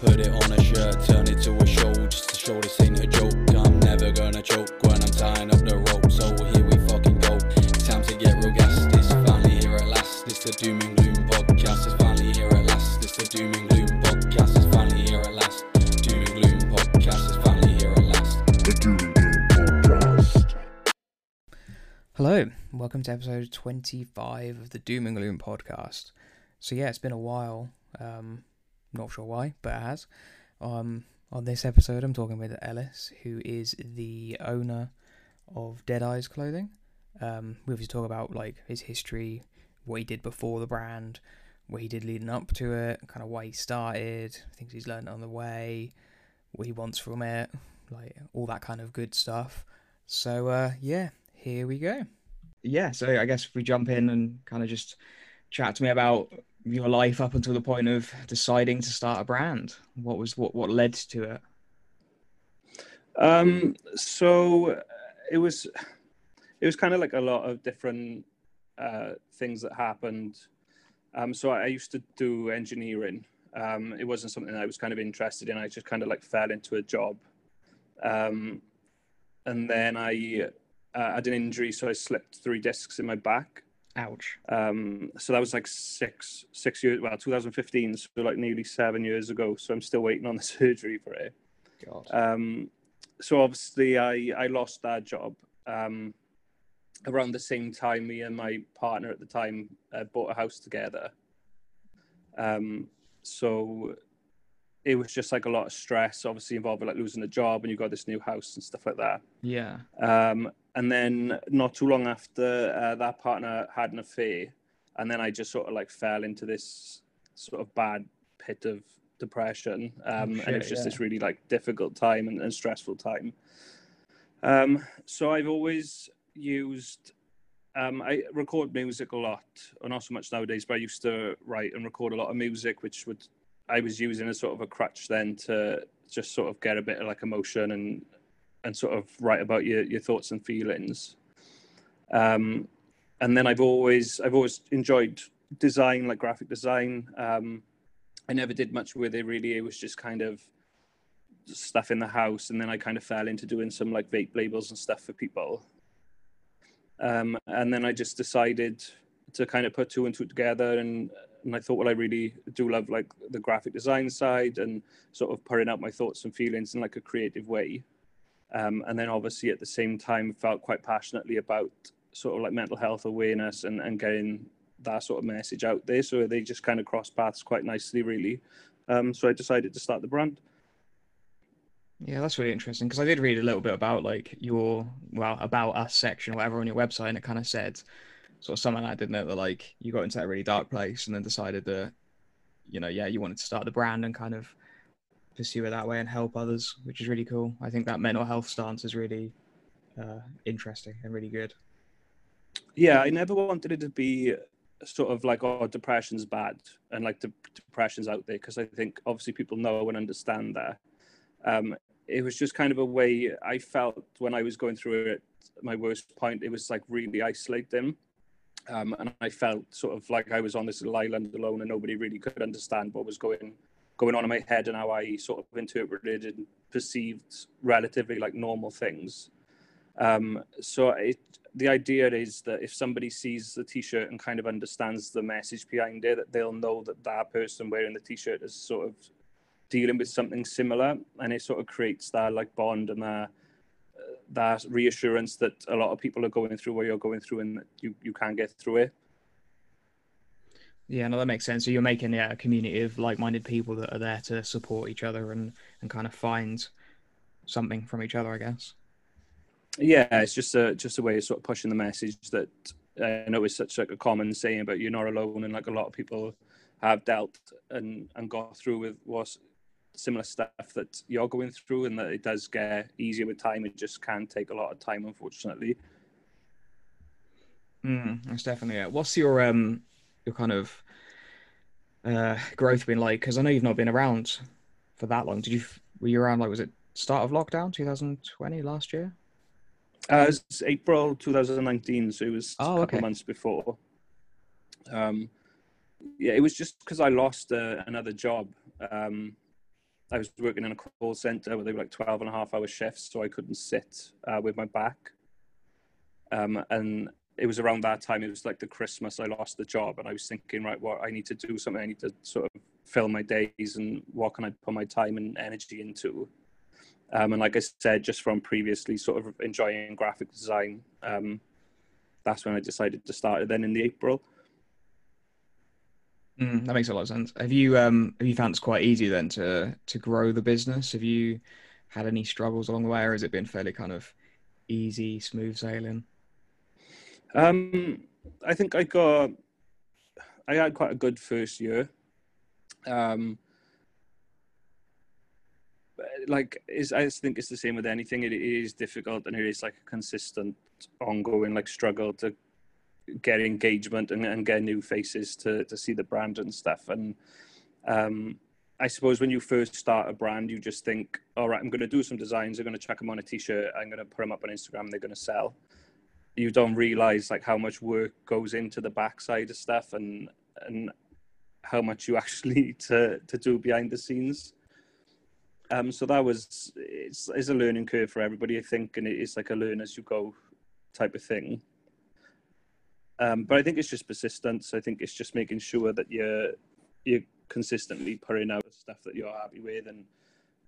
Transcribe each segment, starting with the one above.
Put it on a shirt, turn it to a show just to show this ain't a joke. I'm never gonna choke when I'm tying up the rope. So here we fucking go. Time to get real gas. It's finally here at last. It's the doom and gloom podcast. It's finally here at last. It's the doom and gloom podcast. It's finally here at last. Doom and gloom podcast. It's finally here at last. The Doom and Gloom Podcast. Hello, welcome to episode 25 of the Doom and Gloom podcast. So, yeah, it's been a while. Um, not sure why, but it has. Um, on this episode, I'm talking with Ellis, who is the owner of Dead Eyes Clothing. Um, we obviously talk about like his history, what he did before the brand, what he did leading up to it, kind of why he started, things he's learned on the way, what he wants from it, like all that kind of good stuff. So, uh, yeah, here we go. Yeah, so I guess if we jump in and kind of just chat to me about your life up until the point of deciding to start a brand. What was what what led to it? Um, so uh, it was it was kind of like a lot of different uh, things that happened. Um, so I, used to do engineering. Um, it wasn't something I was kind of interested in. I just kind of like fell into a job, um, and then I uh, had an injury, so I slipped three discs in my back. Ouch. Um, so that was like six six years. Well, 2015, so like nearly seven years ago. So I'm still waiting on the surgery for it. God. Um, so obviously, I I lost that job. Um, around the same time, me and my partner at the time uh, bought a house together. Um, so it was just like a lot of stress, obviously involved with like losing a job, and you got this new house and stuff like that. yeah. Um, and then not too long after uh, that partner had an affair, and then I just sort of like fell into this sort of bad pit of depression, um, and shit, it was just yeah. this really like difficult time and, and stressful time. Um, so I've always used. Um, I record music a lot, or not so much nowadays, but I used to write and record a lot of music, which would I was using as sort of a crutch then to just sort of get a bit of like emotion and and sort of write about your, your thoughts and feelings. Um, and then I've always I've always enjoyed design, like graphic design. Um, I never did much with it really. It was just kind of stuff in the house, and then I kind of fell into doing some like vape labels and stuff for people. Um, and then I just decided to kind of put two and two together, and and I thought, well, I really do love like the graphic design side and sort of putting out my thoughts and feelings in like a creative way. Um, and then obviously at the same time felt quite passionately about sort of like mental health awareness and, and getting that sort of message out there. So they just kind of cross paths quite nicely, really. Um, so I decided to start the brand. Yeah, that's really interesting because I did read a little bit about like your well about us section or whatever on your website, and it kind of said sort of something that, didn't it? That like you got into that really dark place and then decided that you know yeah you wanted to start the brand and kind of pursue it that way and help others, which is really cool. I think that mental health stance is really uh, interesting and really good. Yeah, I never wanted it to be sort of like, oh, depression's bad and like the depression's out there because I think obviously people know and understand that. Um, it was just kind of a way I felt when I was going through it, my worst point, it was like really isolating. Um, and I felt sort of like I was on this little island alone and nobody really could understand what was going going on in my head and how I sort of interpreted and perceived relatively like normal things. Um, so it, the idea is that if somebody sees the t-shirt and kind of understands the message behind it, that they'll know that that person wearing the t-shirt is sort of dealing with something similar, and it sort of creates that like bond and that that reassurance that a lot of people are going through what you're going through, and that you you can get through it. Yeah, no, that makes sense. So you're making yeah, a community of like-minded people that are there to support each other and and kind of find something from each other, I guess. Yeah, it's just a just a way of sort of pushing the message that uh, I know is such like a common saying, but you're not alone, and like a lot of people have dealt and and got through with what's similar stuff that you're going through, and that it does get easier with time. It just can take a lot of time, unfortunately. Mm, that's definitely it. What's your um your kind of uh growth been like? Because I know you've not been around for that long. Did you were you around like was it start of lockdown 2020 last year? Uh, it's April 2019, so it was Oh, a couple okay. months before. Um, yeah, it was just because I lost uh, another job. Um, I was working in a call center where they were like 12 and a half hour shifts, so I couldn't sit uh, with my back. Um, and it was around that time, it was like the Christmas I lost the job, and I was thinking, right, what I need to do something, I need to sort of fill my days, and what can I put my time and energy into? Um, and like I said, just from previously sort of enjoying graphic design, um, that's when I decided to start it then in the April. Mm, that makes a lot of sense. Have you um have you found it's quite easy then to to grow the business? Have you had any struggles along the way, or has it been fairly kind of easy, smooth sailing? Um, I think I got, I had quite a good first year. Um, like is I think it's the same with anything. It is difficult and it is like a consistent, ongoing like struggle to get engagement and, and get new faces to to see the brand and stuff. And um, I suppose when you first start a brand, you just think, all right, I'm going to do some designs. I'm going to chuck them on a t-shirt. I'm going to put them up on Instagram. They're going to sell. You don't realize like how much work goes into the backside of stuff and and how much you actually need to to do behind the scenes. Um, so that was it's, it's a learning curve for everybody, I think, and it's like a learn as you go type of thing. Um, but I think it's just persistence. I think it's just making sure that you're you're consistently putting out stuff that you're happy with, and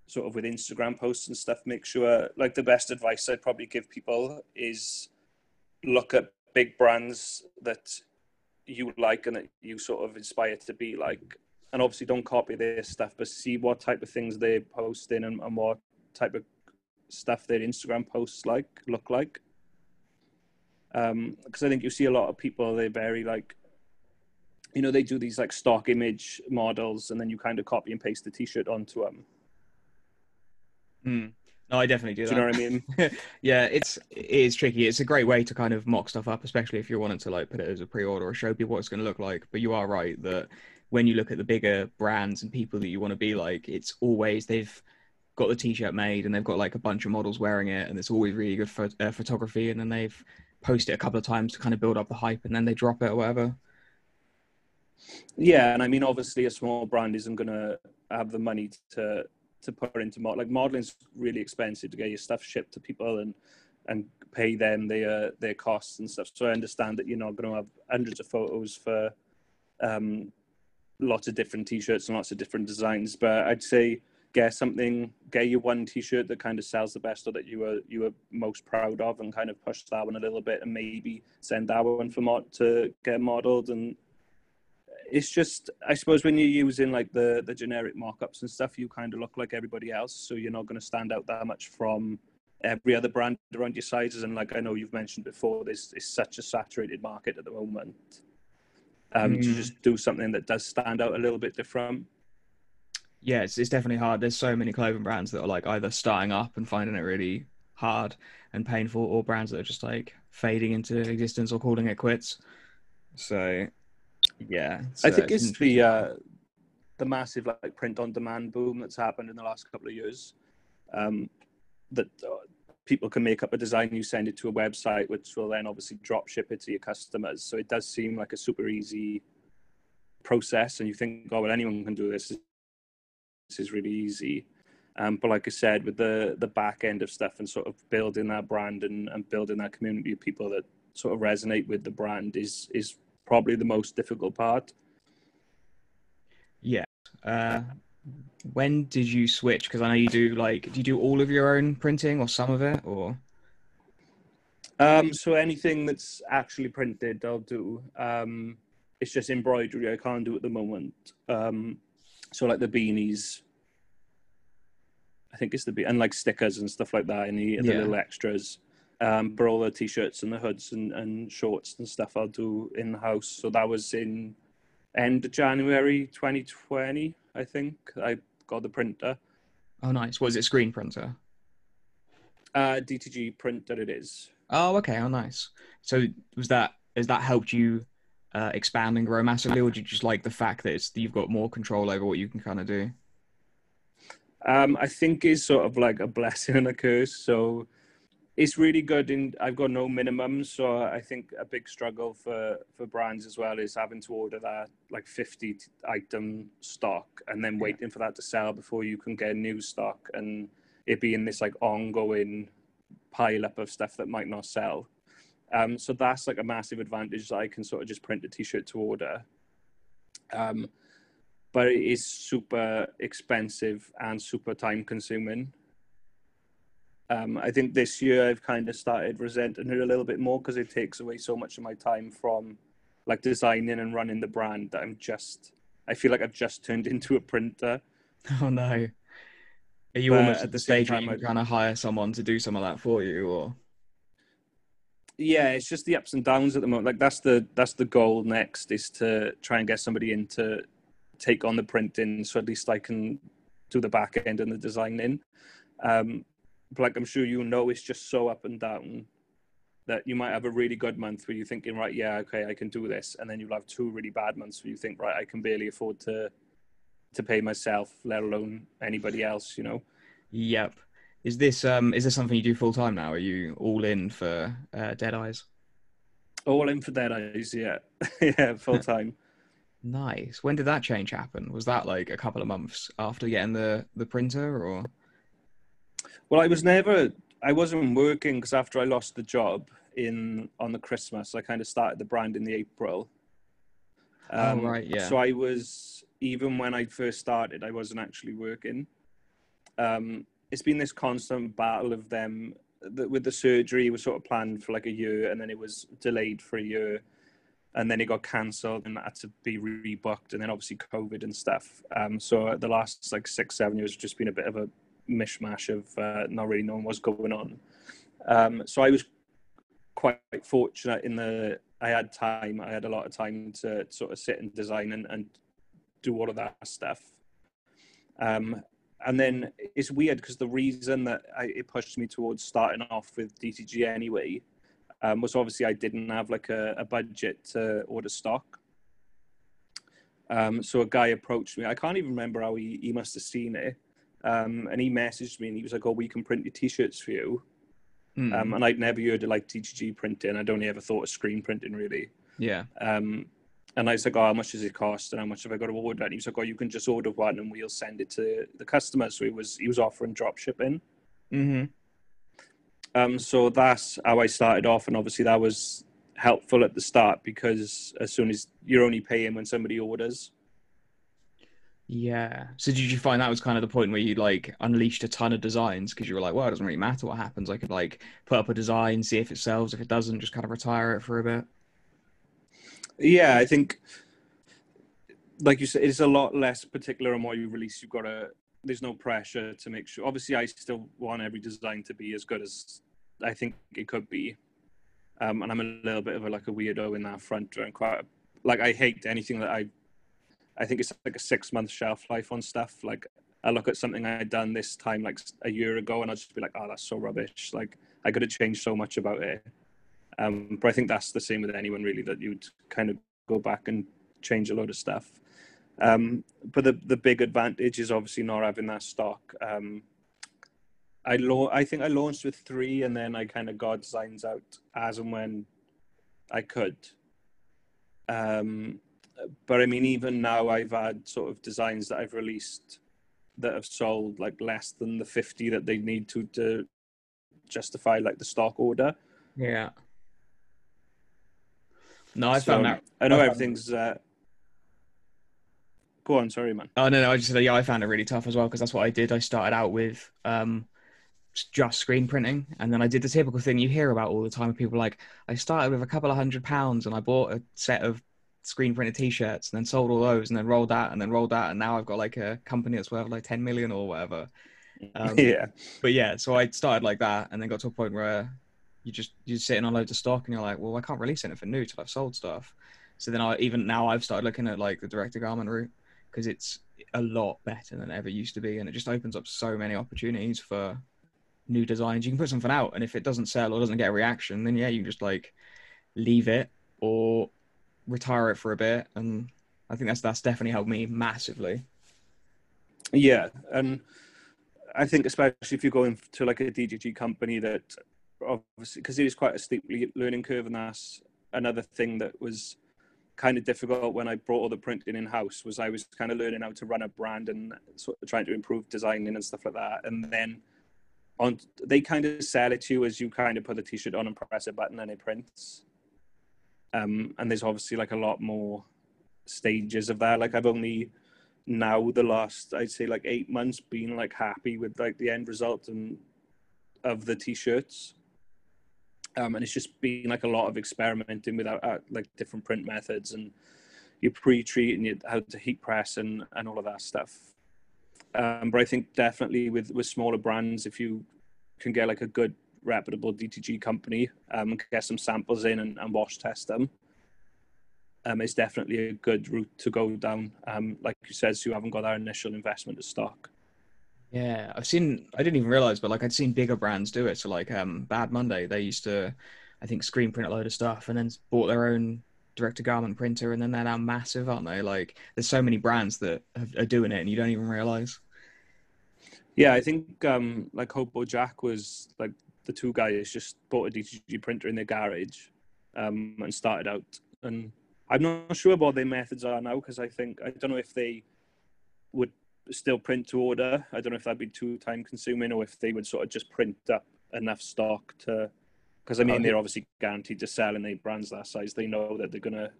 sort of with Instagram posts and stuff. Make sure, like the best advice I'd probably give people is look at big brands that you like and that you sort of inspire to be like, and obviously don't copy their stuff, but see what type of things they're posting and, and what type of stuff their Instagram posts like look like because um, I think you see a lot of people they're very like you know they do these like stock image models and then you kind of copy and paste the t-shirt onto them mm. No i definitely do, do that. you know what i mean yeah it's it is tricky it's a great way to kind of mock stuff up especially if you're wanting to like put it as a pre-order or show people what it's going to look like but you are right that when you look at the bigger brands and people that you want to be like it's always they've got the t-shirt made and they've got like a bunch of models wearing it and it's always really good pho- uh, photography and then they've post it a couple of times to kind of build up the hype and then they drop it or whatever. Yeah, and I mean, obviously, a small brand isn't going to have the money to to put into mod. Like modeling's really expensive to get your stuff shipped to people and and pay them their their costs and stuff. So I understand that you're not going to have hundreds of photos for um, lots of different t-shirts and lots of different designs. But I'd say get something, get your one T-shirt that kind of sells the best or that you were you were most proud of, and kind of push that one a little bit, and maybe send that one for mod to get modeled. And it's just, I suppose, when you're using like the the generic mock-ups and stuff, you kind of look like everybody else, so you're not going to stand out that much from every other brand around your sizes. And like I know you've mentioned before, this is such a saturated market at the moment. Um, mm. To just do something that does stand out a little bit different yeah, it's, it's definitely hard. There's so many clothing brands that are like either starting up and finding it really hard and painful, or brands that are just like fading into existence or calling it quits. So, yeah, I think it's, it's the uh, the massive like print on demand boom that's happened in the last couple of years. Um, that uh, people can make up a design, you send it to a website, which will then obviously drop ship it to your customers. So it does seem like a super easy process, and you think, oh well, anyone can do this. this is really easy. Um, but like I said, with the the back end of stuff and sort of building that brand and, and building that community of people that sort of resonate with the brand is is probably the most difficult part. Yeah. Uh, when did you switch? Because I know you do like, do you do all of your own printing or some of it, or? Um, so anything that's actually printed, I'll do. Um, it's just embroidery I can't do at the moment. Um, so like the beanies, I think it's the be- and like stickers and stuff like that, and the, the yeah. little extras. Um, but all the t-shirts and the hoods and, and shorts and stuff I'll do in the house. So that was in end of January 2020, I think. I got the printer. Oh, nice. Was it screen printer? Uh, DTG printer it is. Oh, okay. Oh, nice. So was that has that helped you uh, expand and grow massively, or do you just like the fact that you've got more control over what you can kind of do? Um, I think is sort of like a blessing and a curse. So it's really good in I've got no minimums, so I think a big struggle for for brands as well is having to order that like 50 item stock and then waiting for that to sell before you can get new stock and it being this like ongoing pile up of stuff that might not sell. Um, so that's like a massive advantage that I can sort of just print a t-shirt to order. Um, but it is super expensive and super time consuming. Um, I think this year I've kind of started resenting it a little bit more because it takes away so much of my time from like designing and running the brand that I'm just I feel like I've just turned into a printer. Oh no. Are you But almost at at the stage where you're trying to hire someone to do some of that for you, or Yeah, it's just the ups and downs at the moment. Like that's the that's the goal next is to try and get somebody in to take on the printing, so at least I can do the back end and the designing. Um, like I'm sure you know, it's just so up and down that you might have a really good month where you're thinking, right, yeah, okay, I can do this, and then you'll have two really bad months where you think, right, I can barely afford to to pay myself, let alone anybody else, you know. yep. Is this um is this something you do full time now? Are you all in for uh, Dead Eyes? All in for dead eyes, yeah, yeah, full time. Nice. When did that change happen? Was that like a couple of months after getting the the printer, or Well, I was never, I wasn't working because after I lost the job in on the Christmas, I kind of started the brand in the April. Oh, right, yeah. So I was even when I first started, I wasn't actually working. Um, it's been this constant battle of them the, with the surgery. It was sort of planned for like a year, and then it was delayed for a year, and then it got cancelled and had to be rebooked, and then obviously COVID and stuff. Um, so the last like six, seven years have just been a bit of a mishmash of uh, not really knowing what's going on. Um, so I was quite fortunate in the I had time. I had a lot of time to sort of sit and design and, and do all of that stuff. Um, and then it's weird because the reason that I, it pushed me towards starting off with DTG anyway um, was obviously I didn't have like a, a budget to order stock. Um, so a guy approached me. I can't even remember how he, he must have seen it. Um, and he messaged me and he was like, "Oh, we can print your t-shirts for you." Hmm, Um, and I'd never heard of like DTG printing. I'd only ever thought of screen printing really. yeah, Um, and I was like, oh, how much does it cost and how much have I got to order? And he was like, oh, you can just order one and we'll send it to the customer. So he was he was offering drop shipping. mm-hmm. Um, so that's how I started off, and obviously that was helpful at the start because as soon as you're only paying when somebody orders. Yeah. So did you find that was kind of the point where you like unleashed a ton of designs because you were like, well, it doesn't really matter what happens. I could like put up a design, see if it sells. If it doesn't, just kind of retire it for a bit. Yeah, I think, like you said, it's a lot less particular on what you release. You've got to. There's no pressure to make sure. Obviously, I still want every design to be as good as I think it could be. Um, and I'm a little bit of a like a weirdo in that front. And quite like I hate anything that I. I think it's like a six month shelf life on stuff. Like I look at something I had done this time like a year ago, and I'll just be like, "Oh, that's so rubbish!" Like I could have changed so much about it. Um, but I think that's the same with anyone really that you'd kind of go back and change a load of stuff. Um, but the the big advantage is obviously not having that stock. Um, I lo- I think I launched with three, and then I kind of got designs out as and when I could. Um, but I mean, even now I've had sort of designs that I've released that have sold like less than the fifty that they need to to justify like the stock order. Yeah. No, I So, found that. I know everything's. Uh... Go on, sorry, man. Oh no, no, I just said yeah, I found it really tough as well because that's what I did. I started out with um just screen printing, and then I did the typical thing you hear about all the time. People like I started with a couple of hundred pounds and I bought a set of screen printed t-shirts and then sold all those and then rolled that and then rolled that and now I've got like a company that's worth like 10 million or whatever. Um, yeah, but yeah, so I started like that, and then got to a point where you just you're sitting on loads of stock, and you're like, well, I can't release anything new till I've sold stuff. So then I even now I've started looking at like the direct to garment route because it's a lot better than it ever used to be, and it just opens up so many opportunities for new designs. You can put something out, and if it doesn't sell or doesn't get a reaction, then yeah, you can just like leave it or retire it for a bit, and I think that's that's definitely helped me massively. yeah, and I think especially if you're going to like a DTG company that obviously because it is quite a steep learning curve, and that's another thing that was kind of difficult when I brought all the printing in house. Was I was kind of learning how to run a brand and sort of trying to improve designing and stuff like that, and then on they kind of sell it to you as you kind of put the t-shirt on and press a button and it prints. Um, and there's obviously like a lot more stages of that. Like I've only now the last I'd say like eight months been like happy with like the end result and of the t-shirts. Um, and it's just been like a lot of experimenting with uh, like different print methods and your pre-treat and you, how to heat press and, and all of that stuff. Um, but I think definitely with with smaller brands, if you can get like a good reputable DTG company, um, get some samples in and, and wash test them, um, it's definitely a good route to go down. Um, like you said, so you haven't got that initial investment to stock. Yeah, I've seen. I didn't even realize, but like I'd seen bigger brands do it. So like um, Bad Monday, they used to, I think, screen print a load of stuff and then bought their own direct to garment printer, and then they're now massive, aren't they? Like there's so many brands that have, are doing it, and you don't even realize. Yeah, I think um, like Hobo Jack was like the two guys just bought a DTG printer in their garage um, and started out. And I'm not sure what their methods are now because I think I don't know if they would still print to order. I don't know if that'd be too time consuming or if they would sort of just print up enough stock to. Because I mean, Okay. they're obviously guaranteed to sell, and they brands that size, they know that they're gonna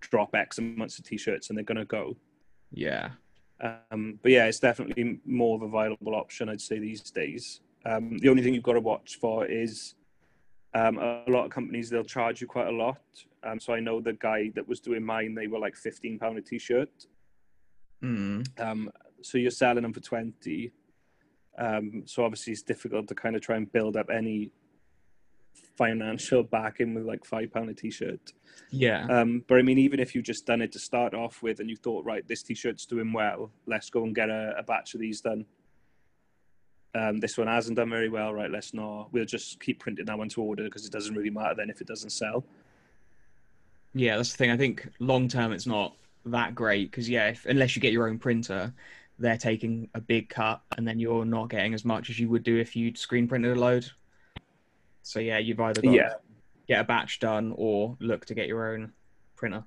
drop X amounts of t-shirts and they're gonna go. Yeah, Um, but yeah, it's definitely more of a viable option, I'd say, these days. Um, the only thing you've got to watch for is um, a lot of companies, they'll charge you quite a lot. Um, so I know the guy that was doing mine, they were like £15 a t shirt. mm. Um, so you're selling them for 20 um, So obviously, it's difficult to kind of try and build up any financial backing with like £5 a t shirt. yeah, Um, but I mean, even if you just done it to start off with, and you thought, right, this t-shirt's doing well, let's go and get a, a batch of these done. Um, this one hasn't done very well, right? Let's not. We'll just keep printing that one to order because it doesn't really matter then if it doesn't sell. yeah. That's the thing. I think long term, it's not that great because yeah, if, unless you get your own printer, they're taking a big cut, and then you're not getting as much as you would do if you'd screen printed a load. So yeah, you've either got Yeah, get a batch done or look to get your own printer.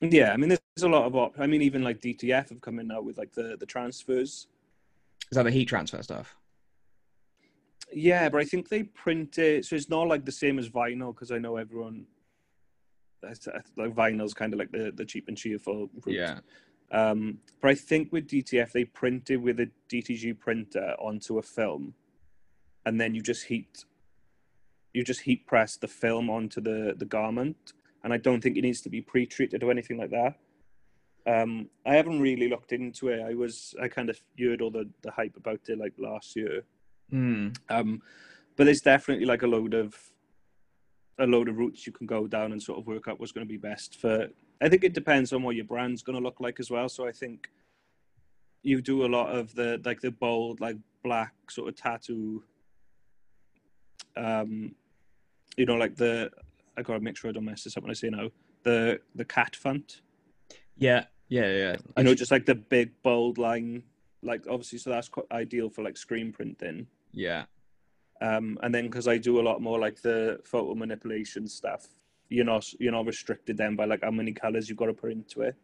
yeah. I mean, there's a lot of op. I mean, even like DTF have come in now with like the the transfers. Is that the heat transfer stuff? Yeah, but I think they print it, so it's not like the same as vinyl because I know everyone. That's, like vinyl's kind of like the the cheap and cheerful. route. Yeah. Um, but I think with DTF, they print it with a DTG printer onto a film, and then you just heat, you just heat press the film onto the the garment. And I don't think it needs to be pre-treated or anything like that. Um, I haven't really looked into it. I was I kind of heard all the the hype about it like last year. Hmm. Um, but there's definitely like a load of a load of routes you can go down and sort of work out what's going to be best for. I think it depends on what your brand's going to look like as well. So I think you do a lot of the like the bold, like black sort of tattoo. Um, you know, like the I gotta make sure I don't mess this up when I say no. The the cat font. Yeah. Yeah. Yeah. You know, just like the big bold line. Like obviously, so that's quite ideal for like screen printing. yeah. um, and then because I do a lot more like the photo manipulation stuff, you're not you're not restricted then by like how many colors you've got to put into it.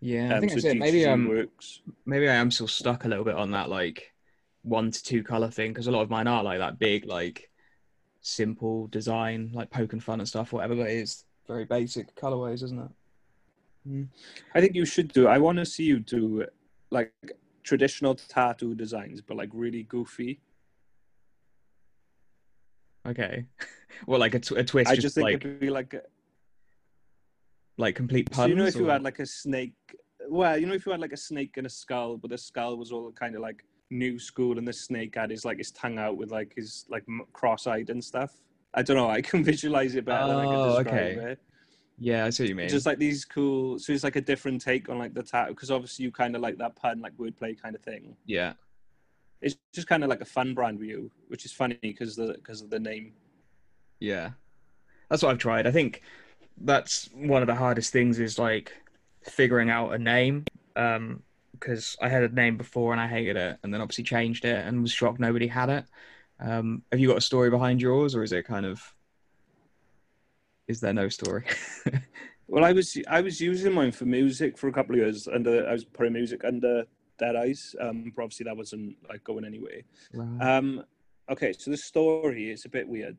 Yeah. I Um, think so that's it. Maybe um works. maybe I am still stuck a little bit on that like one to two color thing because a lot of mine are like that big like simple design like poke and fun and stuff whatever but it is very basic colorways isn't it Mm. I think you should do. I want to see you do like traditional tattoo designs, but like really goofy. okay well like a, tw- a twist I just, just think like it'd be like like complete so puns you know if you had like a snake. Well, you know if you had like a snake and a skull, but the skull was all kind of like new school, and the snake had his like his tongue out with like his like cross-eyed and stuff. I don't know. I can visualize it better than I Oh, can describe okay. it. Yeah I see what you mean just like these cool so it's like a different take on like the tattoo because obviously you kind of like that pun like wordplay kind of thing yeah it's just kind of like a fun brand you which is funny because the because of the name Yeah. That's what I've tried. I think that's one of the hardest things is like figuring out a name. Um, because I had a name before and I hated it, and then obviously changed it and was shocked nobody had it. Um, have you got a story behind yours, or is it kind of? Is there no story? Well, I was I was using mine for music for a couple of years, and uh, I was putting music under Dead Eyes. Um, but obviously that wasn't like going anywhere. Um, okay, so the story is a bit weird.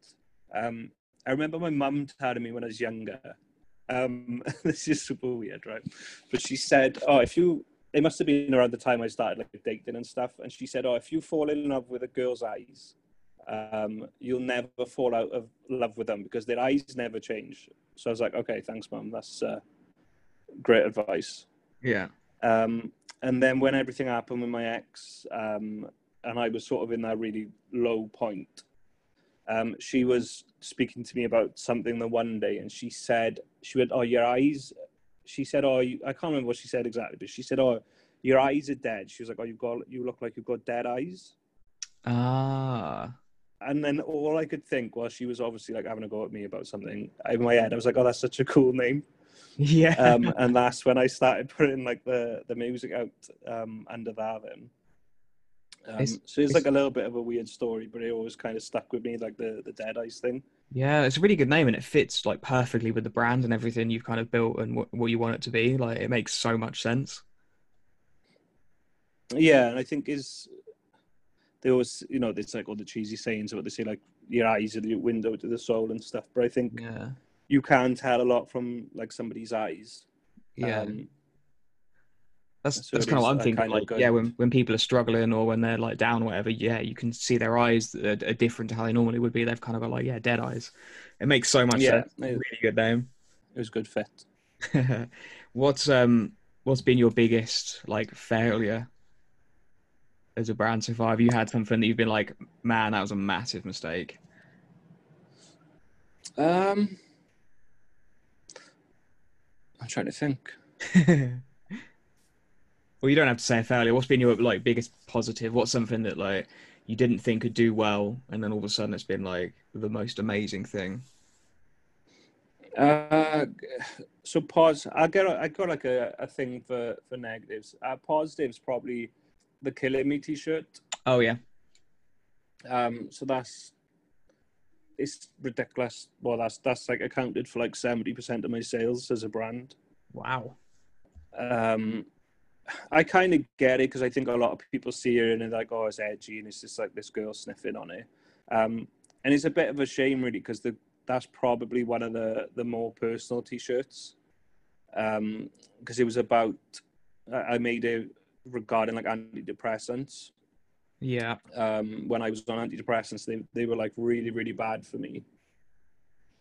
Um, I remember my mum telling me when I was younger. Um, this is super weird, right? But she said, "Oh, if you," it must have been around the time I started like dating and stuff. And she said, "Oh, if you fall in love with a girl's eyes, um, you'll never fall out of love with them because their eyes never change." So I was like, "Okay, thanks, mum. That's uh, great advice." yeah. Um, and then when everything happened with my ex, um, and I was sort of in that really low point, um, she was speaking to me about something the one day, and she said, "She went, oh, your eyes." She said, "Oh, you, I can't remember what she said exactly, but she said, "Oh, your eyes are dead." She was like, "Oh, you've got, you look like you've got dead eyes." Ah. And then all I could think was she was obviously like having a go at me about something. In my head, I was like, "Oh, that's such a cool name." Yeah. um, and that's when I started putting like the the music out um, under that. Then, um, It's- so it's it's- like a little bit of a weird story, but it always kind of stuck with me, like the the Dead Eyes thing. Yeah, it's a really good name and it fits like perfectly with the brand and everything you've kind of built and what, what you want it to be. Like it makes so much sense. Yeah, and I think is there was you know there's like all the cheesy sayings about they say like your eyes are the window to the soul and stuff, but I think Yeah. you can tell a lot from like somebody's eyes. Yeah. Um, That's so that's kind of what I'm thinking. kind of Like, yeah, when when people are struggling or when they're like down or whatever, yeah, you can see their eyes are, are different to how they normally would be. They've kind of got like yeah, dead eyes. It makes so much Yeah, sense. it- Really good name. it was a good fit. what's um what's been your biggest like failure as a brand so far? Have you had something that you've been like, man, that was a massive mistake? Um, I'm trying to think. well, you don't have to say a failure. What's been your like biggest positive? What's something that like you didn't think could do well, and then all of a sudden it's been like the most amazing thing? Uh, so pause. I got I got like a, a thing for for negatives. Uh, positives probably the killing me t-shirt. Oh yeah, Um, so that's it's ridiculous. Well, that's that's like accounted for like seventy percent of my sales as a brand. wow. Um, I kind of get it because I think a lot of people see it and they're like, "Oh, it's edgy," and it's just like this girl sniffing on it. Um, and it's a bit of a shame, really, because the that's probably one of the the more personal T-shirts. Um, because it was about I I made it regarding like antidepressants. Yeah, Um, when I was on antidepressants, they they were like really really bad for me.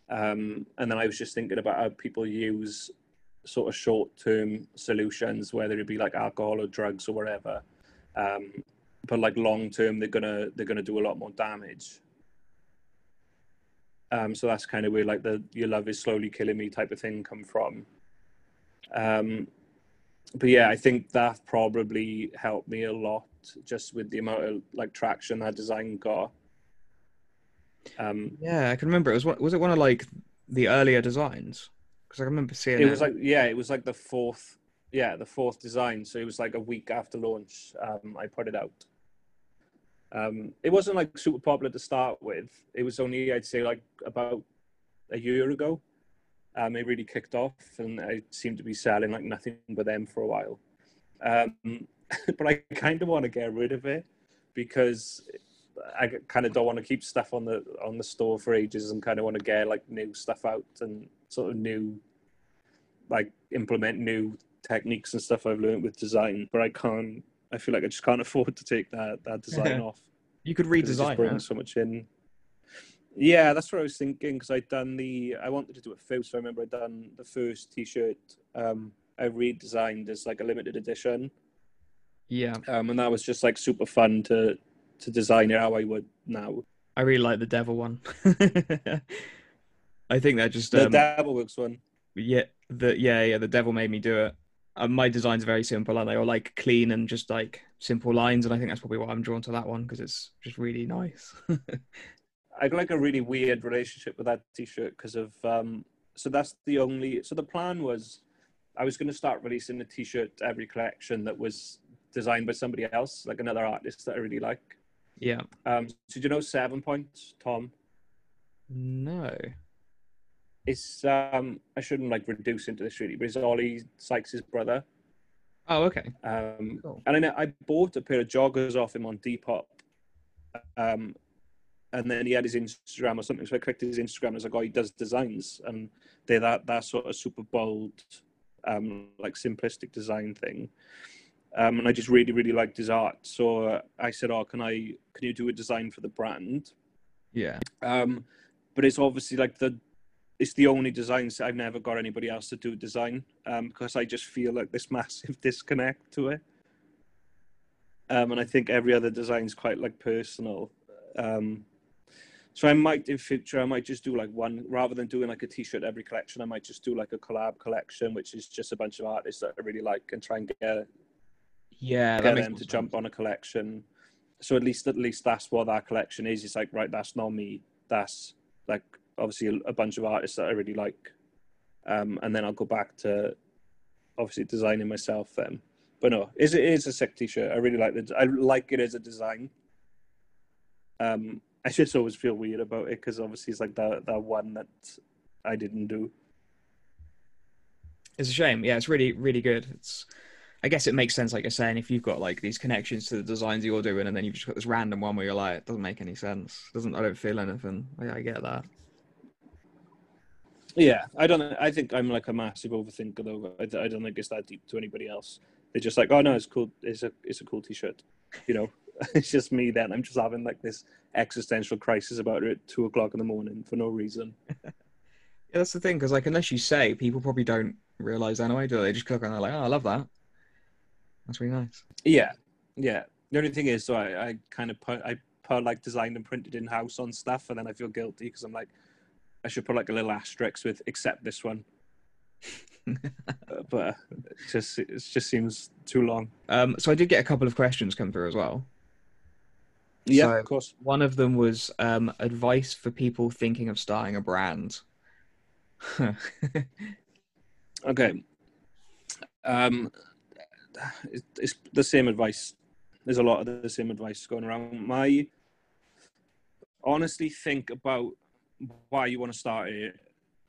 Um, and then I was just thinking about how people use sort of short term solutions, whether it be like alcohol or drugs or whatever. Um, but like long term, they're gonna they're gonna do a lot more damage. Um, so that's kind of where like the your love is slowly killing me type of thing come from. Um, but yeah, I think that probably helped me a lot just with the amount of like traction that design got. Um, yeah. I can remember it was one, was it one of like the earlier designs? Because I remember seeing it was like yeah, it was like the fourth, yeah, the fourth design. So it was like a week after launch. Um, I put it out. Um, it wasn't like super popular to start with. It was only I'd say like about a year ago. Um, it really kicked off, and I seemed to be selling like nothing but them for a while. Um, but I kind of want to get rid of it because I kind of don't want to keep stuff on the on the store for ages, and kind of want to get like new stuff out and sort of new, like implement new techniques and stuff I've learned with design. But I can't. I feel like I just can't afford to take that that design off. you could 'cause it just redesign brings so much in. Yeah, that's what I was thinking because I'd done the. I wanted to do it first. So I remember I'd done the first T-shirt. Um, I redesigned as like a limited edition, Yeah, um, and that was just like super fun to to design it how I would now. I really like the devil one. I think that just The um, Devilworks one. yeah the yeah yeah the devil made me do it. Uh, my design's are very simple and they are like clean and just like simple lines, and I think that's probably why I'm drawn to that one because it's just really nice. I got like a really weird relationship with that T-shirt because of. Um, so that's the only. So the plan was, I was going to start releasing a T-shirt every collection that was designed by somebody else, like another artist that I really like. Yeah. Um, so do you know Seven Points, Tom? No. It's um, I shouldn't like reduce into this really, but it's Oli Sykes' brother. Oh, okay. Um, Cool. and I, know, I bought a pair of joggers off him on Depop. Um, and then he had his Instagram or something. So I clicked his Instagram as like, oh, he does designs, and they're that that sort of super bold, um, like simplistic design thing. Um, and I just really really liked his art. So I said, oh, can I can you do a design for the brand? Yeah. Um, but it's obviously like the it's the only designs I've never got anybody else to do a design um, because I just feel like this massive disconnect to it. Um, and I think every other design's quite like personal. Um, so I might in future I might just do like one rather than doing like a t-shirt every collection. I might just do like a collab collection, which is just a bunch of artists that I really like and try and get Yeah. get them to sense. jump on a collection. So at least at least that's what that collection is. It's like right, that's not me. That's like obviously a, a bunch of artists that I really like, um, and then I'll go back to obviously designing myself then. But no, is it is a sick t-shirt. I really like it. I like it as a design. Um, I just always feel weird about it because obviously it's like that that one that I didn't do. It's a shame. Yeah, it's really, really good. It's, I guess it makes sense, like you're saying, if you've got like these connections to the designs you're doing, and then you've just got this random one where you're like, it doesn't make any sense. Doesn't I don't feel anything. I, I get that. Yeah, I don't. I think I'm like a massive overthinker though. I, I don't think it's that deep to anybody else. They're just like, oh no, it's cool. It's a it's a cool t-shirt. You know, it's just me. Then I'm just having like this existential crisis about it at two o'clock in the morning for no reason. Yeah, that's the thing, because like unless you say, people probably don't realize anyway. Do they? They just click on, and they're like, oh, I love that. That's really nice. Yeah, yeah. The only thing is, so I, I kind of put I put like designed and printed in house on stuff, and then I feel guilty because I'm like, I should put like a little asterisk with except this one. Uh, but it just it just seems too long. Um, so I did get a couple of questions come through as well. Yeah, So- of course. One of them was um, advice for people thinking of starting a brand. Okay. Um, it's, it's the same advice. There's a lot of the same advice going around. My honestly think about why you want to start it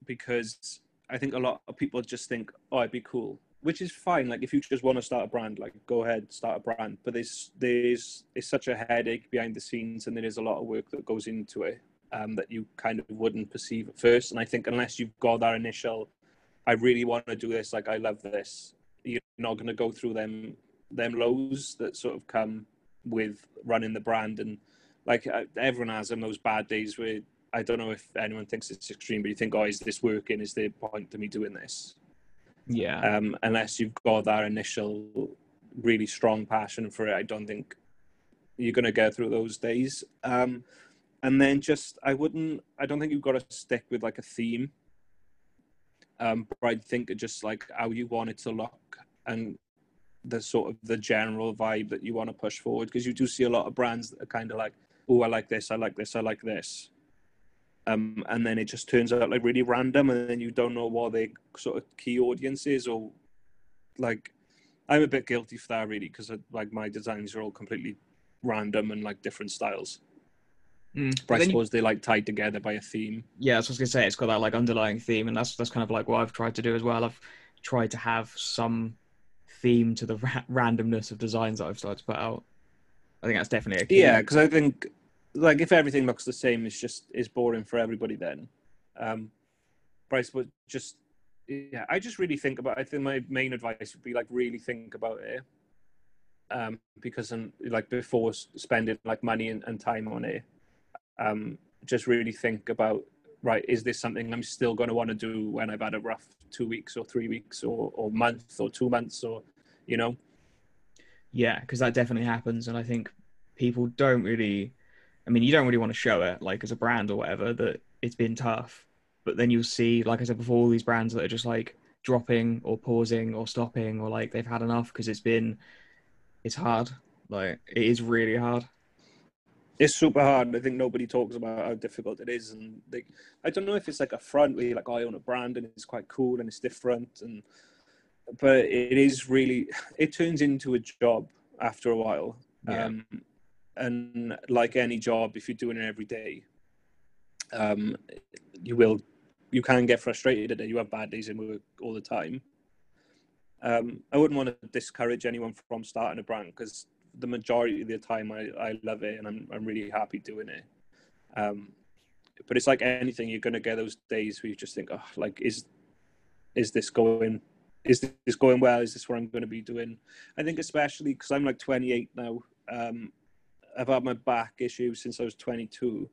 because I think a lot of people just think, oh, it'd be cool, which is fine. Like if you just want to start a brand, like go ahead, start a brand. But there's there's it's such a headache behind the scenes, and there is a lot of work that goes into it um, that you kind of wouldn't perceive at first. And I think unless you've got that initial I really want to do this. Like I love this. You're not going to go through them them lows that sort of come with running the brand, and like uh, everyone has them those bad days where I don't know if anyone thinks it's extreme, but you think, oh, is this working? Is there a point to me doing this? Yeah. Um, unless you've got that initial really strong passion for it, I don't think you're going to get through those days. Um, and then just, I wouldn't, I don't think you've got to stick with like a theme. Um, but I think just like how you want it to look and the sort of the general vibe that you want to push forward. Because you do see a lot of brands that are kind of like, oh, I like this, I like this, I like this. Um, and then it just turns out like really random, and then you don't know what their sort of key audience is, or like I'm a bit guilty for that really because like my designs are all completely random and like different styles. Mm. But But I then you- suppose they like tied together by a theme. yeah, that's what I was gonna say. It's got that like underlying theme, and that's that's kind of like what I've tried to do as well. I've tried to have some theme to the ra- randomness of designs that I've started to put out. I think that's definitely a key. Yeah, because I think like if everything looks the same, it's just is boring for everybody then. Um, but I just yeah, I just really think about. I think my main advice would be like really think about it, um, because um, like before spending like money and, and time on it, um, just really think about right. Is this something I'm still going to want to do when I've had a rough two weeks or three weeks or or month or two months or you know Yeah, because that definitely happens, and I think people don't really. I mean, you don't really want to show it, like as a brand or whatever, that it's been tough. But then you'll see, like I said before, all these brands that are just like dropping or pausing or stopping or like they've had enough because it's been, it's hard. Like it is really hard. it's super hard. I think nobody talks about how difficult it is, and I don't know if it's like a front where you're like, oh, I own a brand and it's quite cool and it's different, and but it is really it turns into a job after a while. Yeah. Um, and like any job, if you're doing it every day, um, you will you can get frustrated at. You have bad days in work all the time. Um, I wouldn't want to discourage anyone from starting a brand because the majority of the time I, I love it and I'm I'm really happy doing it. Um, but it's like anything, you're gonna get those days where you just think, oh, like is is this going is this going well? Is this what I'm going to be doing? I think especially because I'm like 28 now. Um, I've had my back issues since I was 22,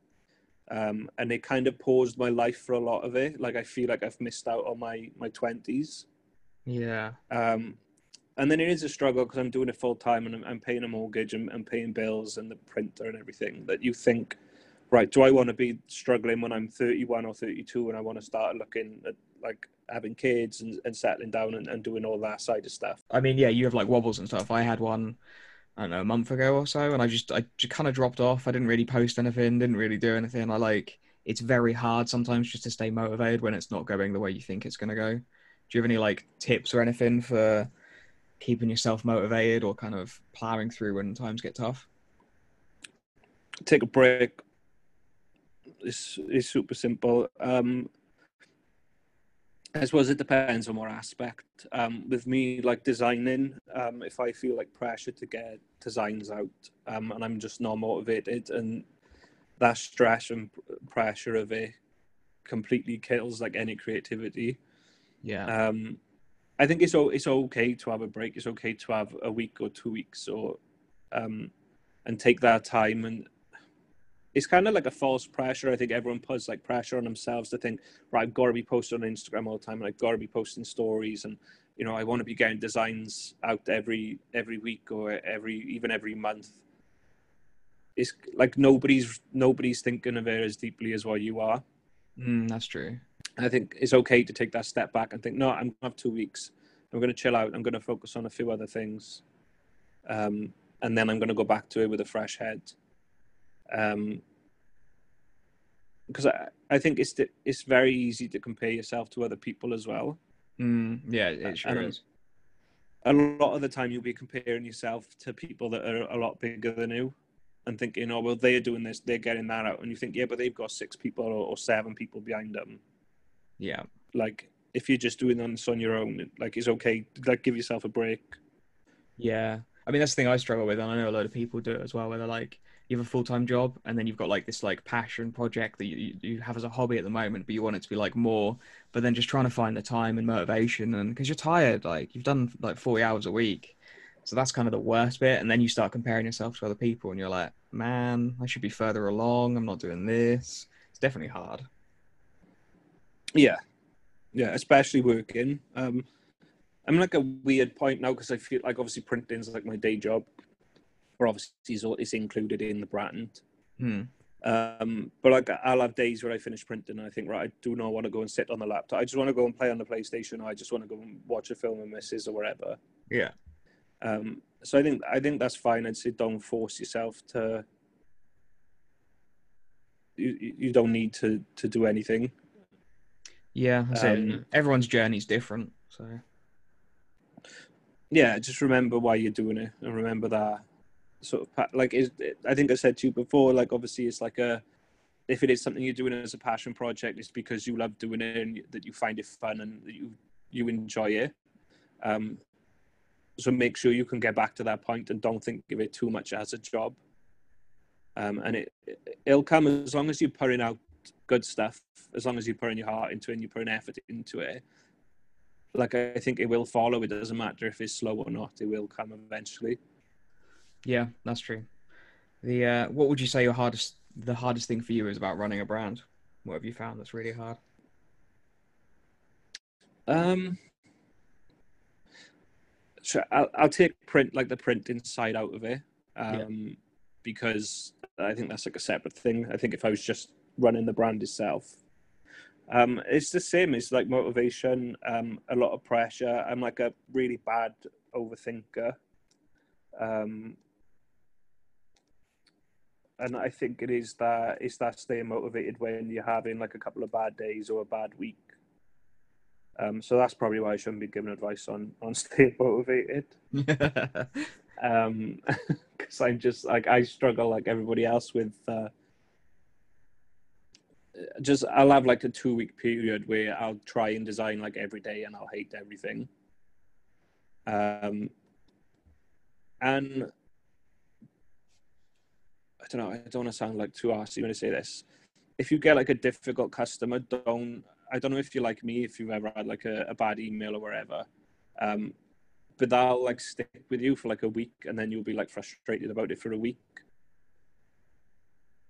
um, and it kind of paused my life for a lot of it. Like I feel like I've missed out on my my 20s. Yeah. Um, and then it is a struggle because I'm doing it full time and I'm, I'm paying a mortgage and, and paying bills and the printer and everything. That you think, right? Do I want to be struggling when I'm 31 or 32 and I want to start looking at like having kids and, and settling down and, and doing all that side of stuff? I mean, yeah, you have like wobbles and stuff. I had one, I don't know, a month ago or so, and I just I just kind of dropped off. I didn't really post anything, didn't really do anything. I like it's very hard sometimes just to stay motivated when it's not going the way you think it's gonna go. Do you have any like tips or anything for keeping yourself motivated or kind of plowing through when times get tough? Take a break. It's, it's super simple. Um, I suppose it depends on what aspect. Um, with me, like designing, um, if I feel like pressure to get designs out, um, and I'm just not motivated, and that stress and pressure of it completely kills like any creativity. Yeah. Um, I think it's it's okay to have a break. It's okay to have a week or two weeks, or um, and take that time. And it's kind of like a false pressure. I think everyone puts like pressure on themselves to think, right, I've got to be posting on Instagram all the time, and I've got to be posting stories, and you know, I want to be getting designs out every every week or every even every month. It's like nobody's nobody's thinking of it as deeply as what you are. Mm, that's true. I think it's okay to take that step back and think, no, I'm gonna have two weeks. I'm gonna chill out. I'm gonna focus on a few other things, um, and then I'm gonna go back to it with a fresh head. Um, because I, I think it's the, it's very easy to compare yourself to other people as well. Mm, yeah, it sure Um, is. A lot of the time, you'll be comparing yourself to people that are a lot bigger than you, and thinking, oh well, they're doing this, they're getting that out, and you think, yeah, but they've got six people or, or seven people behind them. Yeah. like if you're just doing this on your own like it's okay like give yourself a break Yeah. I mean, that's the thing I struggle with, and I know a lot of people do it as well, where they're like, you have a full time job, and then you've got like this like passion project that you, you- have as a hobby at the moment, but you want it to be like more, but then just trying to find the time and motivation, and because you're tired, like you've done like 40 hours a week. So that's kind of the worst bit. And then you start comparing yourself to other people, and you're like, man, I should be further along. I'm not doing this. It's definitely hard. yeah yeah especially working um i'm like a weird point now because i feel like obviously printing's like my day job or obviously it's, all, it's included in the brand Hmm. um but like i'll have days where i finish printing and i think right i do not want to go and sit on the laptop i just want to go and play on the playstation or i just want to go and watch a film with missus or whatever Yeah. Um, so I think I think that's fine. I'd say don't force yourself to. You, you don't need to to do anything. Yeah. Um, Everyone's journey's different. So, Yeah, just remember why you're doing it, and remember that sort of like is. I think I said to you before. Like obviously, it's like a. If it is something you're doing as a passion project, it's because you love doing it and that you find it fun and that you you enjoy it. Um, so make sure you can get back to that point and don't think of it too much as a job. Um, and it it'll come as long as you're putting out good stuff, as long as you're putting your heart into it and you're putting effort into it. Like I think it will follow. It doesn't matter if it's slow or not. It will come eventually. Yeah, that's true. The uh, what would you say your hardest the hardest thing for you is about running a brand? What have you found that's really hard? Um, so I'll, I'll take print like the print inside out of it, um, because I think that's like a separate thing. I think if I was just running the brand itself, um, it's the same. It's like motivation, um, a lot of pressure. I'm like a really bad overthinker, um, and I think it is that it's that staying motivated when you're having like a couple of bad days or a bad week. Um, so that's probably why I shouldn't be giving advice on on staying motivated. Um, because I'm just like I struggle like everybody else with. Uh, just I'll have like a two week period where I'll try and design like every day and I'll hate everything. Um, and I don't know. I don't want to sound like too arsy when I say this. If you get like a difficult customer, don't. I don't know if you're like me. If you've ever had like a, a bad email or whatever, um, but that'll like stick with you for like a week, and then you'll be like frustrated about it for a week.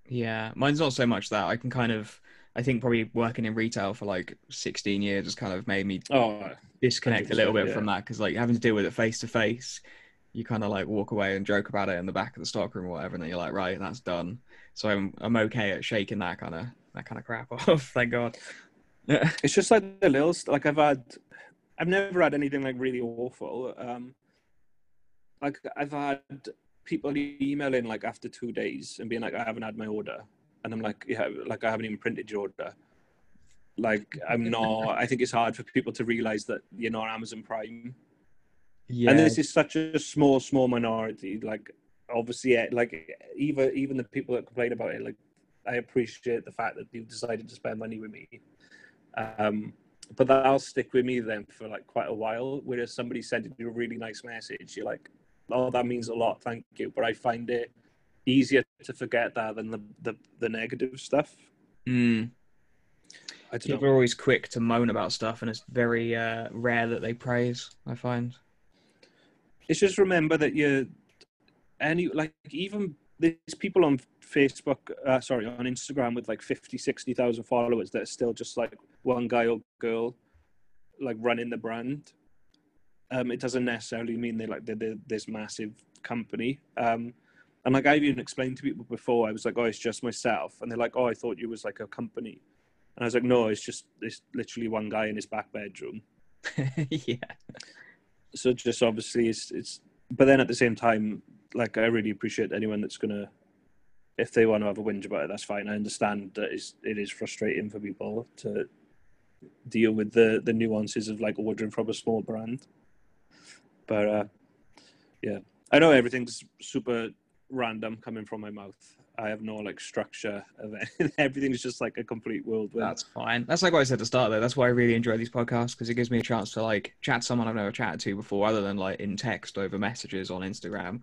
Yeah, mine's not so much that. I can kind of, I think probably working in retail for like 16 years has kind of made me Oh, disconnect a little 100%, bit from that because like having to deal with it face to face, you kind of like walk away and joke about it in the back of the stockroom or whatever, and then you're like, right, that's done. So I'm I'm okay at shaking that kind of that kind of crap off. Thank God. Yeah. it's just like the little like I've had, I've never had anything like really awful. Um, like I've had people emailing like after two days and being like, I haven't had my order, and I'm like, yeah, like I haven't even printed your order. Like I'm not. I think it's hard for people to realize that you're not Amazon Prime. Yeah. and this is such a small small minority like obviously eh, like even even the people that complain about it like i appreciate the fact that you've decided to spend money with me um but that'll stick with me then for like quite a while whereas somebody sending you a really nice message you're like oh that means a lot thank you but i find it easier to forget that than the the, the negative stuff Mm. People know are always quick to moan about stuff, and it's very uh, rare that they praise. I find. It's just remember that you any like even there's people on facebook uh, sorry on instagram with like 50 60000 followers that are still just like one guy or girl like running the brand. Um it doesn't necessarily mean they like they're, they're this massive company. Um and like i've even explained to people before i was like oh it's just myself. And they're like oh i thought you was like a company. And i was like no it's just it's literally one guy in his back bedroom. Yeah. So just obviously it's it's but then at the same time like i really appreciate anyone that's gonna if they want to have a whinge about it that's fine. I understand that it's, it is frustrating for people to deal with the the nuances of like ordering from a small brand. But uh yeah. I know everything's super random coming from my mouth i have no like structure of it everything's just like a complete whirlwind That's fine. That's like what I said to start though. That's why I really enjoy these podcasts because it gives me a chance to like chat to someone I've never chatted to before, other than like in text over messages on Instagram,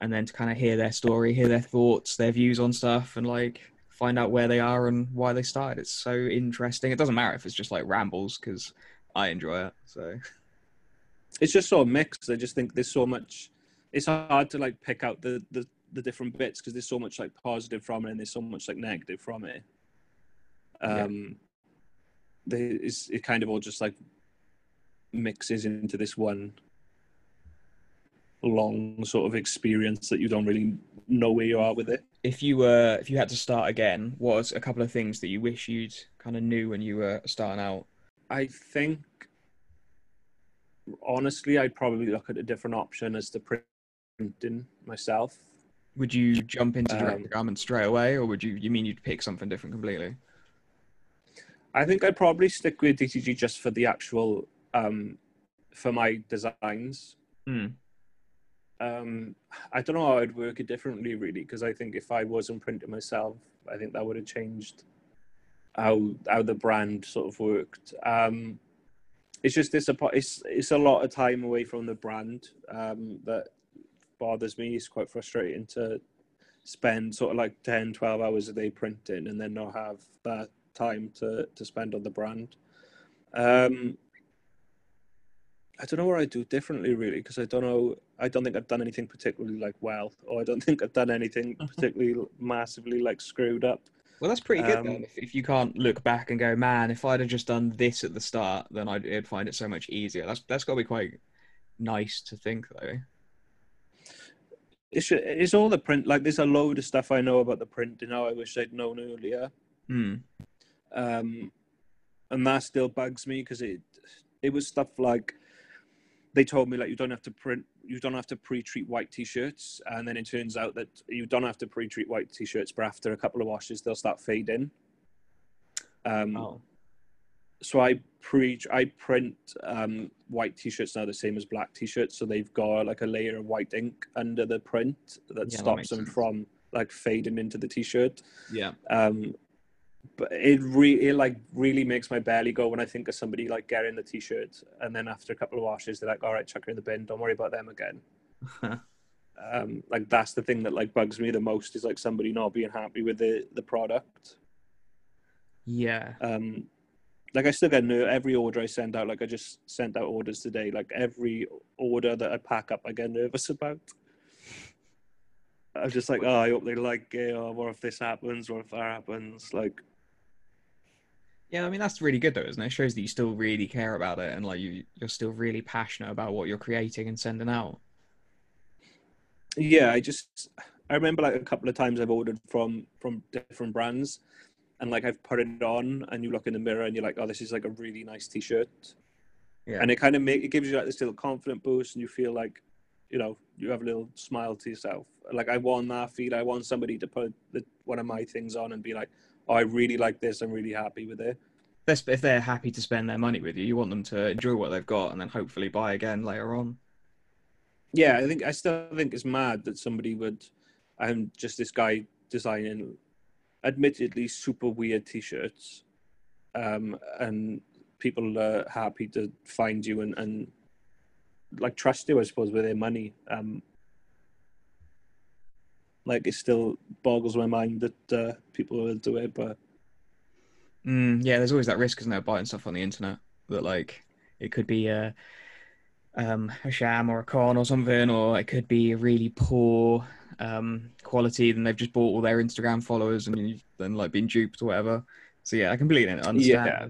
and then to kind of hear their story, hear their thoughts, their views on stuff, and like find out where they are and why they started. It's so interesting. It doesn't matter if it's just like rambles because I enjoy it. So it's just so mixed. I just think there's so much. It's hard to like pick out the the, the different bits because there's so much like positive from it and there's so much like negative from it. Um, they, it's, it kind of all just like mixes into this one long sort of experience that you don't really know where you are with it. if you were if you had to start again, what was a couple of things that you wish you'd kind of knew when you were starting out? I think honestly, I'd probably look at a different option as the printing myself. Would you jump into Um, direct garment straight away, or would you you mean you'd pick something different completely? I think I'd probably stick with DTG just for the actual um, for my designs. Hmm. Um, I don't know how I'd work it differently, really, because I think if I wasn't printing myself, I think that would have changed how how the brand sort of worked. Um, it's just this it's it's a lot of time away from the brand um, that bothers me. It's quite frustrating to spend sort of like 10, 12 hours a day printing and then not have that time to to spend on the brand. Um, I don't know what I do differently, really, because I don't know. I don't think I've done anything particularly like well, or I don't think I've done anything particularly massively like screwed up. Well, that's pretty good Um, then. If, if you can't look back and go, man, if I'd have just done this at the start, then I'd, I'd find it so much easier. That's that's got to be quite nice to think, though. It's it's all the print. Like, there's a load of stuff I know about the print. You know, I wish I'd known earlier. Hmm. um, and that still bugs me because it it was stuff like they told me like you don't have to print you don't have to pre-treat white t-shirts and then it turns out that you don't have to pre-treat white t-shirts but after a couple of washes they'll start fading um, Oh. So I preach. I print um, white t-shirts now the same as black t-shirts, so they've got like a layer of white ink under the print that Yeah, stops makes them sense. from like fading into the t-shirt. Yeah. Um, but it really, it like really makes my belly go when I think of somebody like getting the t-shirt, and then after a couple of washes, they're like, "All right, chuck her in the bin. Don't worry about them again." um, like that's the thing that like bugs me the most is like somebody not being happy with the the product. yeah. Um, like I still get ner- every order I send out. Like I just sent out orders today. Like every order that I pack up, I get nervous about. I'm just like, oh, I hope they like it. Or what if this happens? What if that happens? Like, Yeah, I mean that's really good though, isn't it? It shows that you still really care about it and like you you're still really passionate about what you're creating and sending out. yeah, I just I remember like a couple of times I've ordered from from different brands, and like I've put it on, and you look in the mirror and you're like, oh, this is like a really nice t-shirt. Yeah. and it kind of make it gives you like this little confident boost and you feel like you know you have a little smile to yourself like i want that feel i want somebody to put the, one of my things on and be like oh i really like this i'm really happy with it If if they're happy to spend their money with you, you want them to enjoy what they've got and then hopefully buy again later on. yeah i think i still think it's mad that somebody would i'm just this guy designing admittedly super weird t-shirts um and people are happy to find you and and like trust you i suppose with their money. Um like it still boggles my mind that uh, people will do it but Mm, yeah, there's always that risk, isn't there, buying stuff on the internet that like it could be a um a sham or a con or something, or it could be a really poor um quality. Then they've just bought all their Instagram followers and you've then like been duped or whatever. So yeah, I completely understand. Yeah,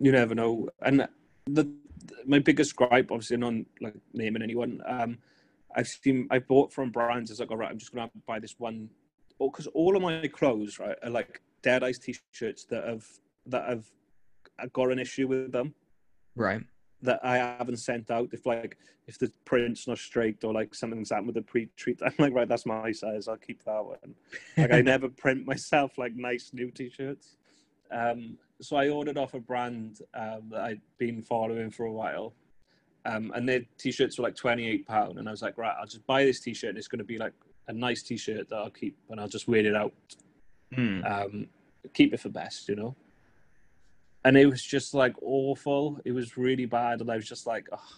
you never know. And the my biggest gripe, obviously, not like naming anyone. Um, I've seen I bought from brands. It's like, all right, I'm just gonna buy this one, because all of my clothes, right, are like dead eyes t-shirts that have that have got an issue with them Right. That I haven't sent out. If like if the print's not straight or like something's happened with the pre-treat, I'm like, right, that's my size. I'll keep that one. Like I never print myself like nice new t-shirts. Um, so I ordered off a brand um, that I'd been following for a while, um, and their t-shirts were like twenty eight pound, and I was like, right, I'll just buy this t-shirt, and it's going to be like a nice t-shirt that I'll keep, and I'll just wear it out, um, keep it for best, you know. And it was just like awful. It was really bad, and I was just like, oh,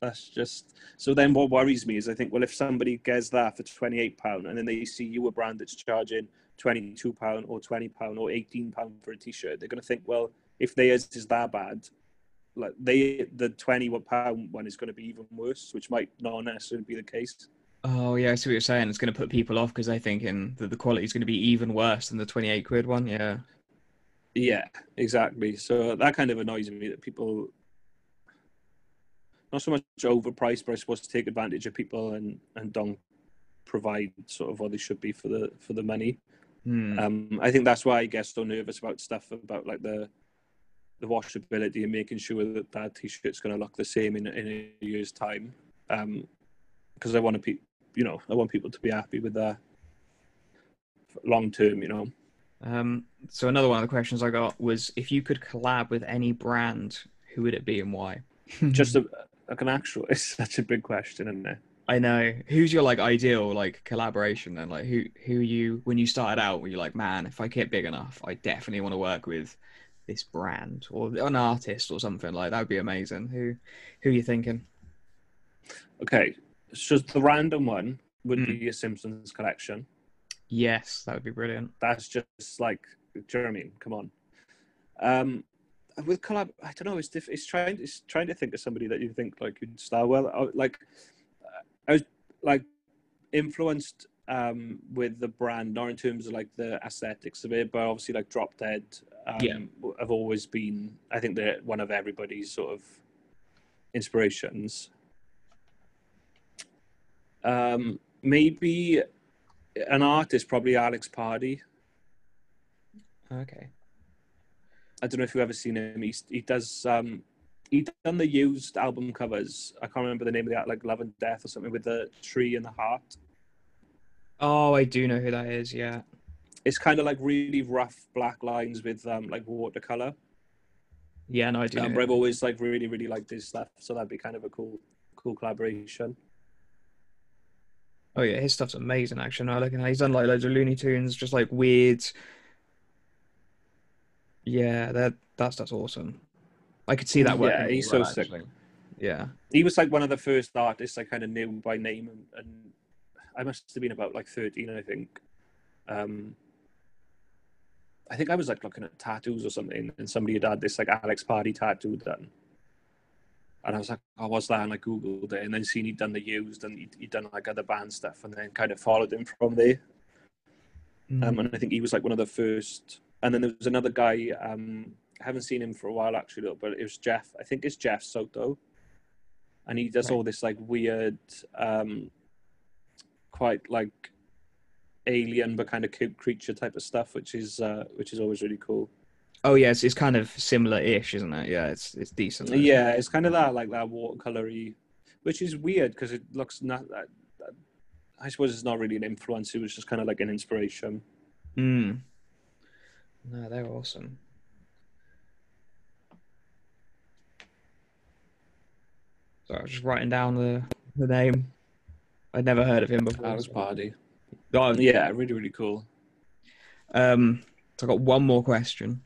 that's just. So then, what worries me is I think, well, if somebody gets that for twenty eight pound, and then they see you a brand that's charging twenty two pound or twenty pound or eighteen pound for a t shirt, they're going to think, well, if theirs is that bad, like they the twenty pound one is going to be even worse, which might not necessarily be the case. Oh yeah, I see what you're saying. It's going to put people off because they thinking that the quality is going to be even worse than the 28 quid one. Yeah. Yeah, exactly. So that kind of annoys me that people not so much overpriced, but I suppose to take advantage of people and and don't provide sort of what they should be for the for the money. Hmm. Um, I think that's why I get so nervous about stuff about like the the washability and making sure that that t-shirt's going to look the same in in a year's time. Um, because I want to be, you know, I want people to be happy with that long term. You know. Um, so another one of the questions I got was if you could collab with any brand, who would it be and why? just a, like an actual it's such a big question isn't it I know. Who's your like ideal like collaboration then? Like who who you when you started out were you like, man, if I get big enough, I definitely want to work with this brand or an artist or something like that would be amazing. Who who are you thinking? okay so the random one would Mm. be a simpsons collection Yes, that would be brilliant. that's just like do you know i mean come on um with collab i don't know it's diff- it's trying it's trying to think of somebody that you think like you'd star well I- like i was like influenced um with the brand not in terms of like the aesthetics of it but obviously like drop dead um, Yeah. have always been i think they're one of everybody's sort of inspirations um maybe an artist probably alex pardee Okay. I don't know if you've ever seen him. He's, he does. Um, he done the used album covers. I can't remember the name of that, like Love and Death or something with the tree and the heart. Oh, I do know who that is. Yeah. It's kind of like really rough black lines with um, like watercolor. Yeah, no, I do. Um, know. but I've always like really, really liked his stuff, so that'd be kind of a cool, cool collaboration. Oh yeah, his stuff's amazing. Actually, no, looking at he's done like loads of Looney Tunes, just like weird. Yeah, that that stuff's awesome. I could see that Yeah, working. really he's so well, sick. actually. Yeah. He was like one of the first artists I kind of knew by name, and, and I must have been about like thirteen, I think. Um, I think I was like looking at tattoos or something, and somebody had had this like Alex Pardee tattoo done. And I was like, oh, what's that? And I Googled it and then seen he'd done the used and he'd, he'd done like other band stuff and then kind of followed him from there. Mm. Um, and I think he was like one of the first. And then there was another guy, um, I haven't seen him for a while actually, though, but it was Jeff. I think it's Jeff Soto. And he does Right. all this like weird, um, quite like alien but kind of cute creature type of stuff, which is uh, which is always really cool. Oh yeah, it's, it's kind of similar-ish, isn't it? Yeah, it's it's decent. though. Yeah, it's kind of that like that watercolory, which is weird because it looks not that. that- I suppose it's not really an influence. It was just kind of like an inspiration. Mm. No, they're awesome. So I was just writing down the the name. I'd never heard of him before. That was Pardee. Oh, Yeah, really, really cool. Um, so I got one more question.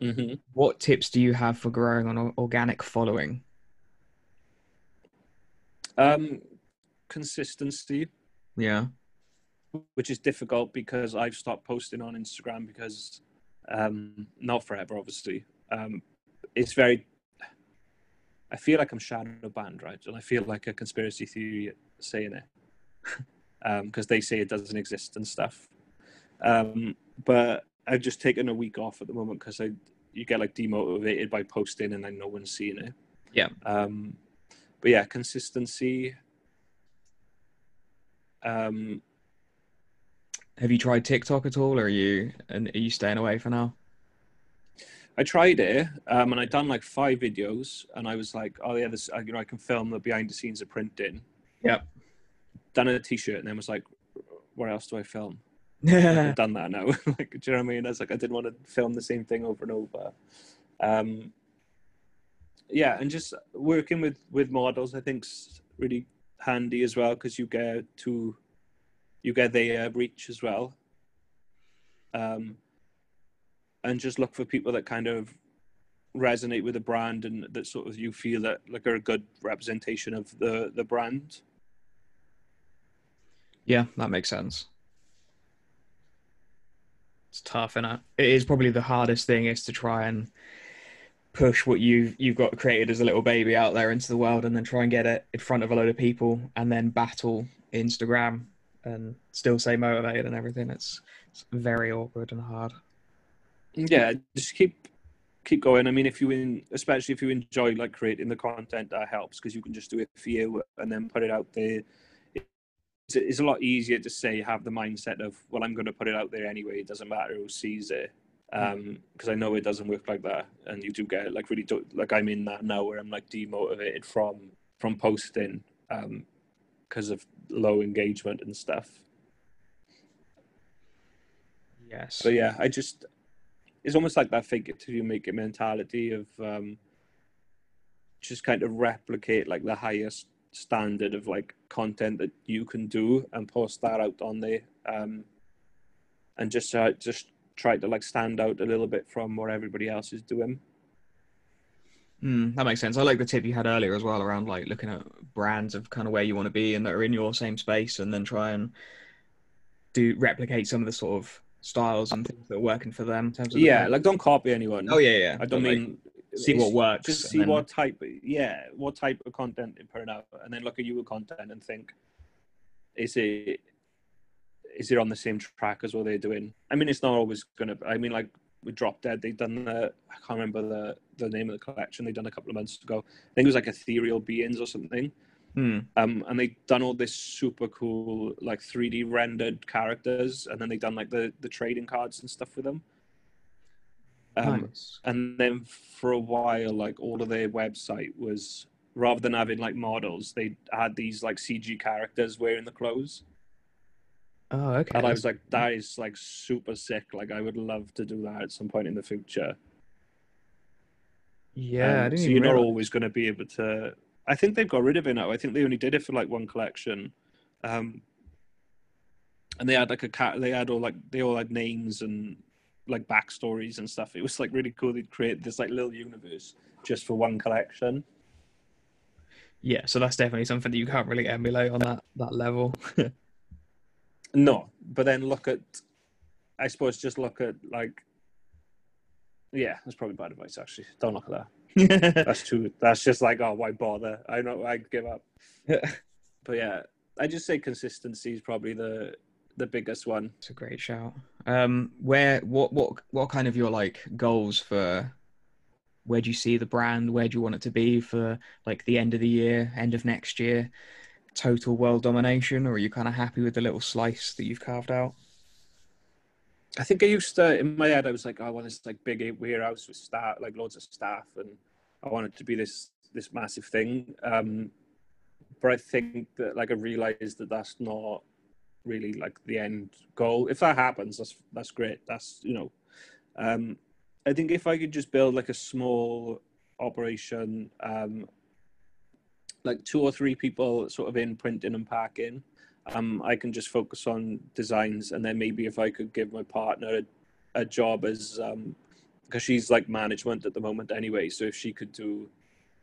Hmm What tips do you have for growing an organic following? Um, consistency, Yeah. which is difficult because I've stopped posting on Instagram because, um, not forever, obviously. Um, it's very. I feel like I'm shadow banned, right? And I feel like a conspiracy theory saying it, because they say it doesn't exist and stuff. Um, but I've just taken a week off at the moment because I you get like demotivated by posting and then no one's seeing it. Yeah. Um, but yeah, consistency. Um, Have you tried TikTok at all, or are you and are you staying away for now? I tried it, um, and I'd done like five videos, and I was like, "Oh yeah, this, you know, I can film the behind the scenes of printing." Yep. Done a t-shirt, and then was like, "What else do I film?" I've done that now. like, do you know what I mean? I was like, I didn't want to film the same thing over and over. Um, yeah, and just working with with models, I think's really handy as well because you get to you get their reach as well. Um, and just look for people that kind of resonate with the brand and that sort of you feel that like are a good representation of the the brand. Yeah, that makes sense. It's tough, and it? is probably the hardest thing is to try and push what you've you've got created as a little baby out there into the world, and then try and get it in front of a load of people, and then battle Instagram and still stay motivated and everything. It's, it's very awkward and hard. yeah just keep keep going i mean if you in especially if you enjoy like creating the content that helps because you can just do it for you and then put it out there it's, a lot easier to say have the mindset of well i'm going to put it out there anyway it doesn't matter who sees it. Um because i know it doesn't work like that and you do get like really do, like i'm in that now where i'm like demotivated from from posting um because of low engagement and stuff. Yes. But yeah, I just it's almost like that it till you make it mentality of um just kind of replicate like the highest standard of like content that you can do and post that out on there. Um and just uh, just try to like stand out a little bit from what everybody else is doing. Mm, that makes sense. I like the tip you had earlier as well around like looking at brands of kind of where you want to be and that are in your same space, and then try and do replicate some of the sort of styles and things that are working for them. In terms of the- Yeah, like don't copy anyone. oh yeah, yeah. I don't like, mean see what works. just see then- what type yeah what type of content they put out and then look at your content and think is it is it on the same track as what they're doing i mean it's not always gonna i mean like with drop dead they've done the i can't remember the the name of the collection they've done a couple of months ago i think it was like ethereal beings or something Hmm. um and they've done all this super cool like 3d rendered characters and then they've done like the the trading cards and stuff with them um nice. and then for a while like all of their website was rather than having like models they had these like cg characters wearing the clothes Oh, okay. and i was like that is like super sick like i would love to do that at some point in the future Yeah, I Um, didn't so you're not always going to be able to. I think they've got rid of it now. I think they only did it for like one collection, um, and they had like a cat. They had all like they all had names and like backstories and stuff. It was like really cool. They'd create this like little universe just for one collection. Yeah, so that's definitely something that you can't really emulate on that that level. No, but then look at, I suppose just look at like, yeah, that's probably bad advice actually. Don't look at that. That's too. That's just like, oh, why bother? I know. I give up. But yeah, I just say consistency is probably the the biggest one. It's a great shout. Um, where what what what kind of your like goals for? Where do you see the brand? Where do you want it to be for like the end of the year, end of next year? Total world domination, or are you kind of happy with the little slice that you've carved out? I think I used to in my head. I was like, oh, I want this like big warehouse with staff, like loads of staff, and I want it to be this this massive thing. Um, but I think that like I realized that that's not really like the end goal. If that happens, that's that's great. That's you know, um, I think if I could just build like a small operation, um, like two or three people sort of in printing and packing, um, I can just focus on designs, and then maybe if I could give my partner a, a job as um, because she's like management at the moment anyway, so if she could do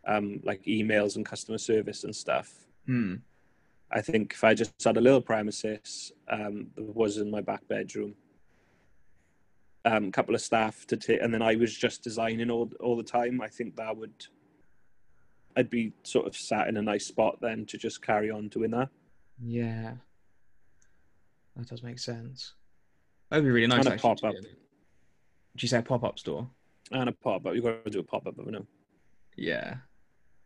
um, like emails and customer service and stuff, Hmm. I think if I just had a little premises um, that was in my back bedroom, a um, couple of staff to take, and then I was just designing all all the time. I think that would, I'd be sort of sat in a nice spot then to just carry on doing that. Yeah, that does make sense. That'd be really nice. And a to pop-up. Did you say a pop up store? And a pop up, you've got to do a pop up, haven't you? Yeah.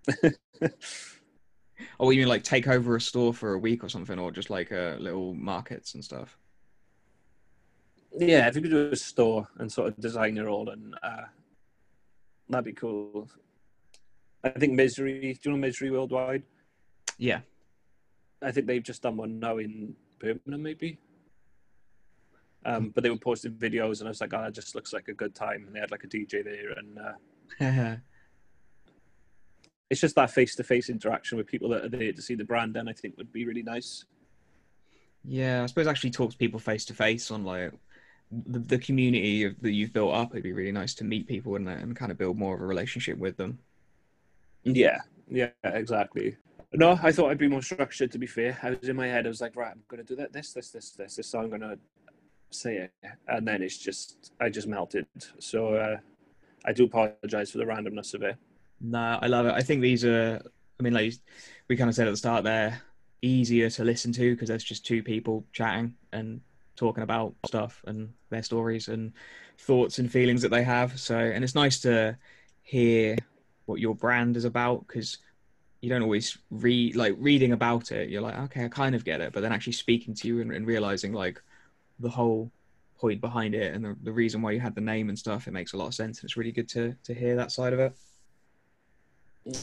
Oh, you mean like take over a store for a week or something, or just like uh, little markets and stuff? Yeah, if you could do a store and sort of design your own, and uh, that'd be cool. I think Misery. Do you know Misery Worldwide? Yeah. I think they've just done one now in Birmingham, maybe. Um, but they were posting videos, and I was like, "Oh, that just looks like a good time." And they had like a DJ there, and uh, it's just that face-to-face interaction with people that are there to see the brand, and I think would be really nice. yeah, I suppose actually talk to people face to face on like the, the community of, that you've built up. It'd be really nice to meet people and, and kind of build more of a relationship with them. Yeah, yeah, exactly. No, I thought I'd be more structured. To be fair, I was in my head. I was like, right, I'm gonna do that, this, this, this, this, this. So I'm gonna say it, and then it's just, I just melted. So uh, I do apologize for the randomness of it. No, I love it. I think these are, I mean, like we kind of said at the start, they're easier to listen to because there's just two people chatting and talking about stuff and their stories and thoughts and feelings that they have. So, and it's nice to hear what your brand is about because you don't always read, like reading about it, you're like, okay, I kind of get it. But then actually speaking to you and, and realizing like the whole point behind it and the, the reason why you had the name and stuff, it makes a lot of sense. And it's really good to, to hear that side of it.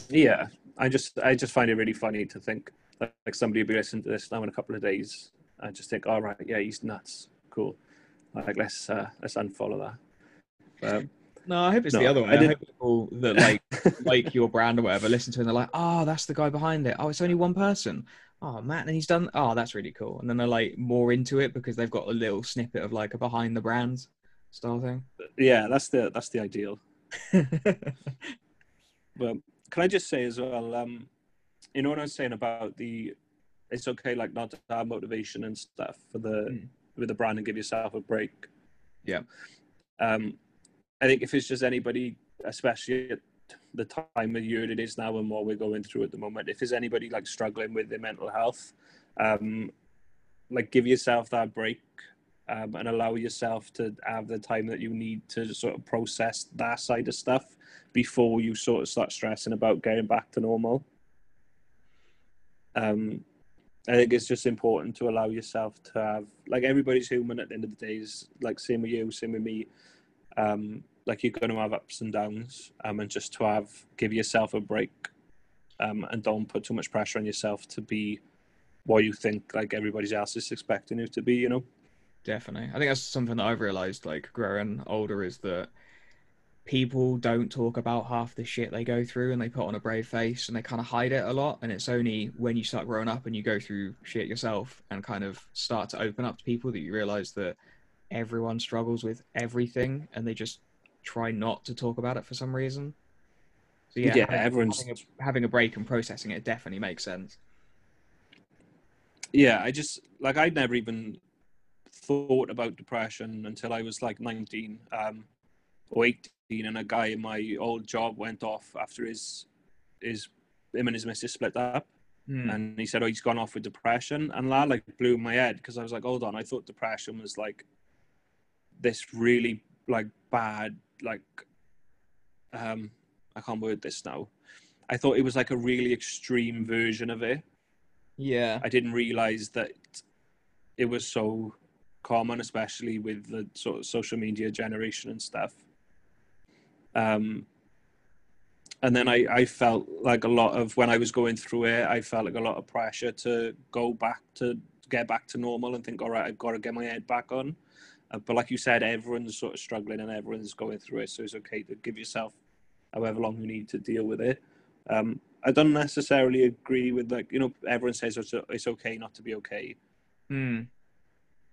Yeah, I just, I just find it really funny to think like, like somebody will be listening to this now in a couple of days. I just think, all right, yeah, he's nuts. Cool. Like let's uh, let's unfollow that. Um, No, I hope it's No, the other I way. I, did- hope people that like like your brand or whatever listen to it and they're like, oh, that's the guy behind it. Oh, it's only one person. Oh, Matt, and he's done. Oh, that's really cool. And then they're like more into it because they've got a little snippet of like a behind the brand style thing. yeah, that's the that's the ideal. But can I just say as well, um, you know what I was saying about the, it's okay like not to have motivation and stuff for the Mm. with the brand and give yourself a break. Yeah. Um, I think if it's just anybody, especially at the time of year it is now and what we're going through at the moment, if there's anybody like struggling with their mental health, um, like give yourself that break um, and allow yourself to have the time that you need to sort of process that side of stuff before you sort of start stressing about getting back to normal. Um, I think it's just important to allow yourself to have like everybody's human at the end of the day is like same with you, same with me. Um, like you're going to have ups and downs, um, and just to have give yourself a break, um, and don't put too much pressure on yourself to be what you think like everybody else is expecting you to be. You know. Definitely. I think that's something that I've realized like growing older is that people don't talk about half the shit they go through and they put on a brave face and they kind of hide it a lot and it's only when you start growing up and you go through shit yourself and kind of start to open up to people that you realize that everyone struggles with everything and they just try not to talk about it for some reason so yeah, Yeah, having, everyone's- having a, having a break and processing it definitely makes sense yeah i just like i'd never even thought about depression until i was like 19 um or 18 and a guy in my old job went off after his his him and his missus split up. Hmm. and he said oh he's gone off with depression. And that like blew my head because i was like hold on i thought depression was like this really like bad like um i can't word this now. I thought it was like a really extreme version of it. Yeah. I didn't realize that it was so common, especially with the sort of social media generation and stuff. Um, and then I, I felt like a lot of when I was going through it, I felt like a lot of pressure to go back to get back to normal and think, all right, I've got to get my head back on. Uh, but like you said, everyone's sort of struggling and everyone's going through it, so it's okay to give yourself however long you need to deal with it. Um, I don't necessarily agree with like you know everyone says it's, it's okay not to be okay. Hmm.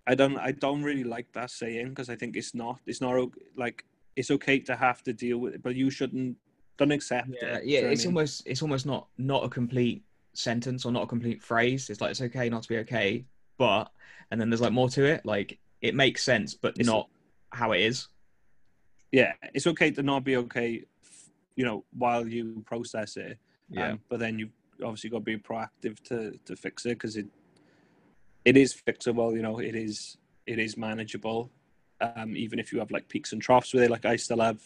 I don't I don't really like that saying because I think it's not it's not like it's okay to have to deal with it, but you shouldn't don't accept yeah, it. yeah Do you know what I it's mean? almost it's almost not not a complete sentence or not a complete phrase it's like it's okay not to be okay but and then there's like more to it like it makes sense but It's- not how it is yeah, it's okay to not be okay, you know, while you process it. Um, but then you obviously got to be proactive to to fix it because it it is fixable. You know, it is it is manageable. Um, even if you have like peaks and troughs with it, like I still have.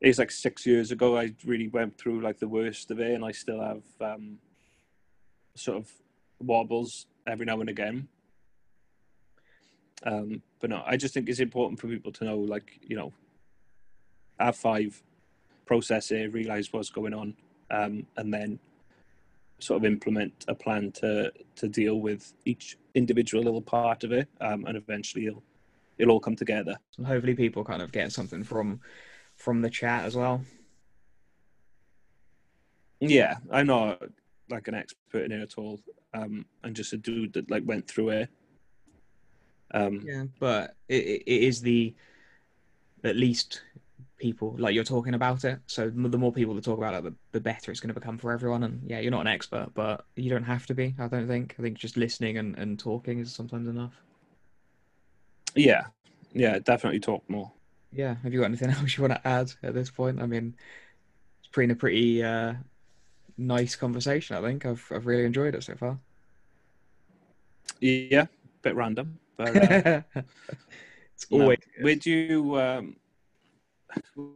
It's like six years ago. I really went through like the worst of it, and I still have um, sort of wobbles every now and again. Um, but no, I just think it's important for people to know, like you know, have five, process it, realize what's going on, um, and then sort of implement a plan to to deal with each individual little part of it, um, and eventually it'll it'll all come together. and hopefully people kind of get something from from the chat as well Yeah, I'm not like an expert in it at all, um, and just a dude that like went through it. Um, yeah but it, it it is the at least people like you're talking about it. So the more people that talk about it the, the better it's going to become for everyone. And yeah you're not an expert but you don't have to be i don't think. I think just listening and, and talking is sometimes enough. Yeah, yeah, definitely talk more. yeah. Have you got anything else you want to add at this point? I mean it's been a pretty uh nice conversation i think. I've, I've really enjoyed it so far. Yeah, a bit random, but uh, it's no. always where do you um,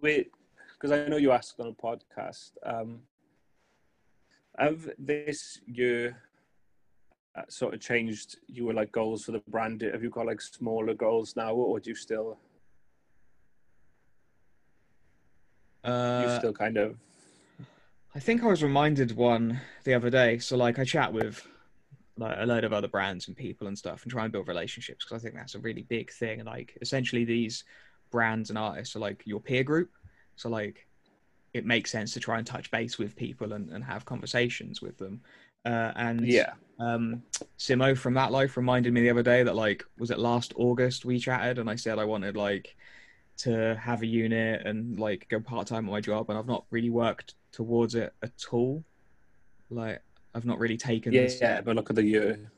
wait? Because I know you asked on a podcast. Um, have this year uh, sort of changed your like goals for the brand? Have you got like smaller goals now, or do you still you uh, still kind of I think I was reminded one the other day. So like I chat with like a load of other brands and people and stuff and try and build relationships because I think that's a really big thing. And like essentially these brands and artists are like your peer group. So like it makes sense to try and touch base with people and, and have conversations with them. Uh, and yeah um Simo from that life reminded me the other day that like was it last August we chatted and I said I wanted like to have a unit and like go part time at my job and I've not really worked towards it at all. Like I've not really taken yeah, step. yeah? But look at the year.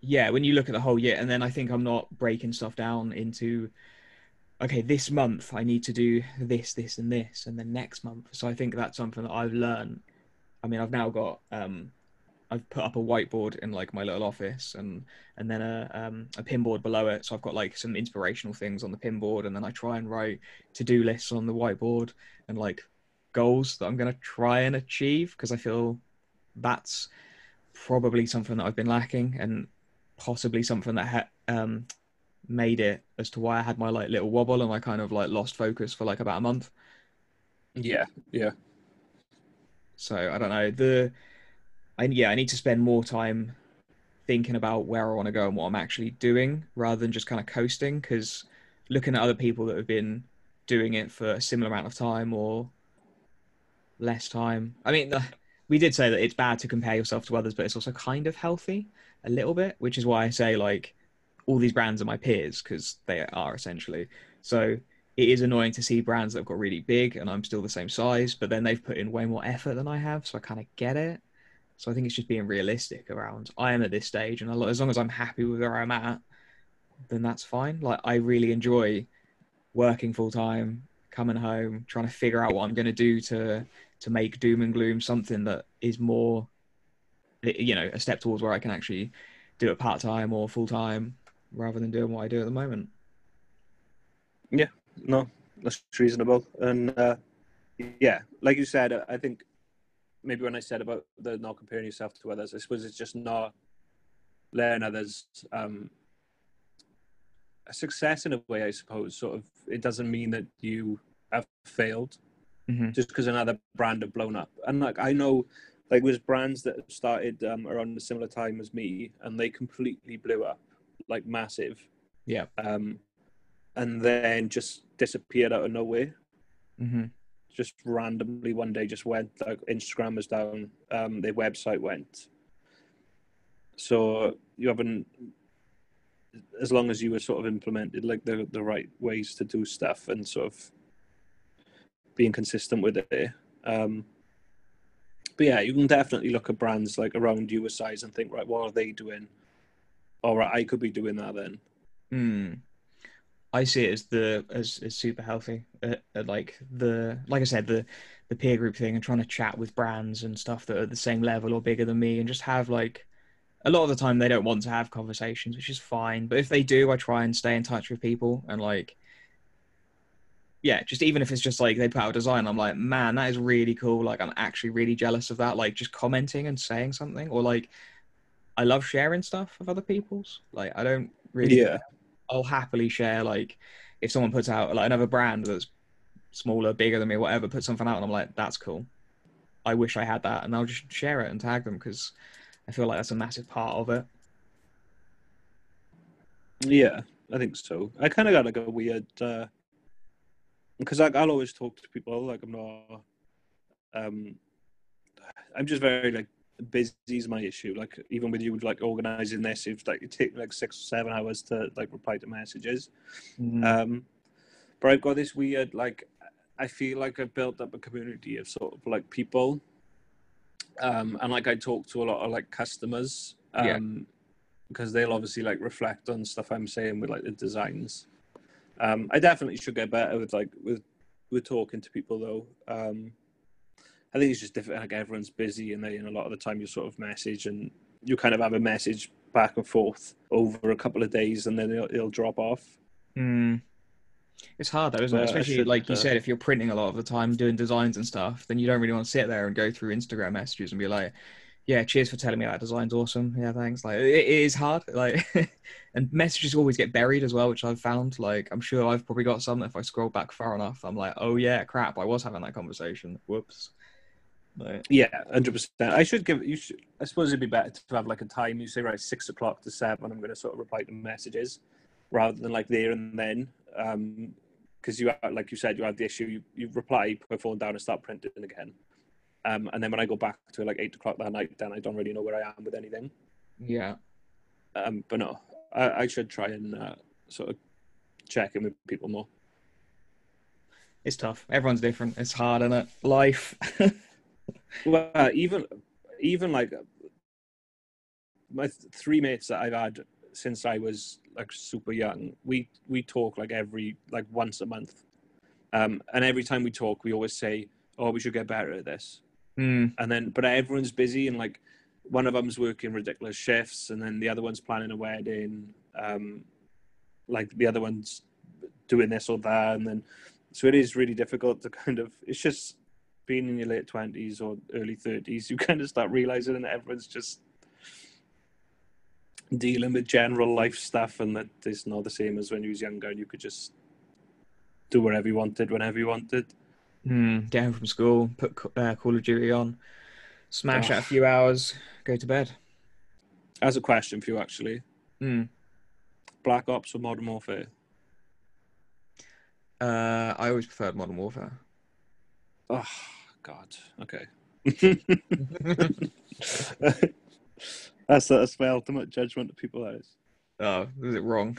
Yeah, when you look at the whole year and then I think I'm not breaking stuff down into okay, this month I need to do this, this and this and then next month. So I think that's something that I've learned. I mean I've now got um I've put up a whiteboard in like my little office and and then a um, a pinboard below it. So I've got like some inspirational things on the pinboard, and then I try and write to do lists on the whiteboard and like goals that I'm gonna try and achieve because I feel that's probably something that I've been lacking and possibly something that ha- um made it as to why I had my like little wobble and I kind of like lost focus for like about a month. Yeah, yeah, So I don't know the, I yeah I need to spend more time thinking about where I want to go and what I'm actually doing rather than just kind of coasting. Because looking at other people that have been doing it for a similar amount of time or less time. I mean, we did say that it's bad to compare yourself to others, but it's also kind of healthy a little bit, which is why I say like all these brands are my peers because they are essentially. So it is annoying to see brands that have got really big and I'm still the same size, but then they've put in way more effort than I have, so I kind of get it. So I think it's just being realistic around I am at this stage, and as long as I'm happy with where I'm at, then that's fine. Like I really enjoy working full time, coming home, trying to figure out what I'm going to do to to make doom and gloom something that is more, you know, a step towards where I can actually do it part time or full time rather than doing what I do at the moment. Yeah, no, that's reasonable. And uh, yeah, like you said, I think maybe when I said about the not comparing yourself to others, I suppose it's just not letting others um, a success in a way. I suppose sort of it doesn't mean that you have failed Mhm. just because another brand have blown up. And like I know, like there's brands that started um, around a similar time as me, and they completely blew up, like massive. Yeah. Um, and then just disappeared out of nowhere Mm-hmm. just randomly one day just went like Instagram was down, um, their website went. So you haven't, as long as you were sort of implemented like the the right ways to do stuff and sort of being consistent with it. Um, but yeah, you can definitely look at brands like around your size and think, right, what are they doing? All right, I could be doing that then. Hmm. I see it as the as, as super healthy. Uh, uh, like the like I said, the the peer group thing and trying to chat with brands and stuff that are the same level or bigger than me, and just have like a lot of the time they don't want to have conversations, which is fine. But if they do, I try and stay in touch with people and like yeah, just even if it's just like they put out a design, I'm like, man, that is really cool. Like I'm actually really jealous of that. Like just commenting and saying something, or like I love sharing stuff of other people's. Like I don't really Yeah, I'll happily share like if someone puts out like another brand that's smaller, bigger than me, whatever, put something out, and I'm like, that's cool. I wish I had that, and I'll just share it and tag them because I feel like that's a massive part of it. Yeah, I think so. I kind of got like a weird because like I'll always talk to people like I'm not. Um, I'm just very like busy is my issue. Like even with you like organizing this, it's like it take like six or seven hours to like reply to messages. Um, but I've got this weird like I feel like I've built up a community of sort of like people, um, and like I talk to a lot of like customers, um, Yeah. because they'll obviously like reflect on stuff I'm saying with like the designs. Um, I definitely should get better with like with with talking to people though. Um, I think it's just different. Like everyone's busy, and they and a lot of the time you sort of message and you kind of have a message back and forth over a couple of days, and then it'll, it'll drop off. Mm. It's hard though, isn't it? Especially should, like you uh, said, if you're printing a lot of the time, doing designs and stuff, then you don't really want to sit there and go through Instagram messages and be like, "Yeah, cheers for telling me that design's awesome." Yeah, thanks. Like it, it is hard. Like, and messages always get buried as well, which I've found. Like, I'm sure I've probably got some. If I scroll back far enough, I'm like, "Oh yeah, crap, I was having that conversation. Whoops." Like, Yeah, hundred percent. I should give you. Should, I suppose it'd be better to have like a time. You say right, six o'clock to seven. I'm going to sort of reply to messages, rather than like there and then. Um, because you like you said, you have the issue. You, you reply, put your phone down, and start printing again. Um, and then when I go back to like eight o'clock that night, then I don't really know where I am with anything. yeah, Um, but no, I, I should try and uh, sort of check in with people more. it's tough. Everyone's different. It's hard, is it? Life. Well, uh, even even like my three mates that I've had since I was like super young, we we talk like every like once a month, um, and every time we talk, we always say, "Oh, we should get better at this." Mm, And then, but everyone's busy, and like one of them's working ridiculous shifts, and then the other one's planning a wedding, um, like the other one's doing this or that, and then so it is really difficult to kind of. It's just being in your late twenties or early thirties, you kind of start realizing that everyone's just dealing with general life stuff, and that it's not the same as when you was younger, and you could just do whatever you wanted whenever you wanted. mm, get home from school, put uh, Call of Duty on, smash Oh. out a few hours, go to bed. As a question for you, actually, Mm. Black Ops or Modern Warfare? Uh, I always preferred Modern Warfare. Oh God. Okay. that's that's my ultimate judgment of people. That is. Oh, was it wrong?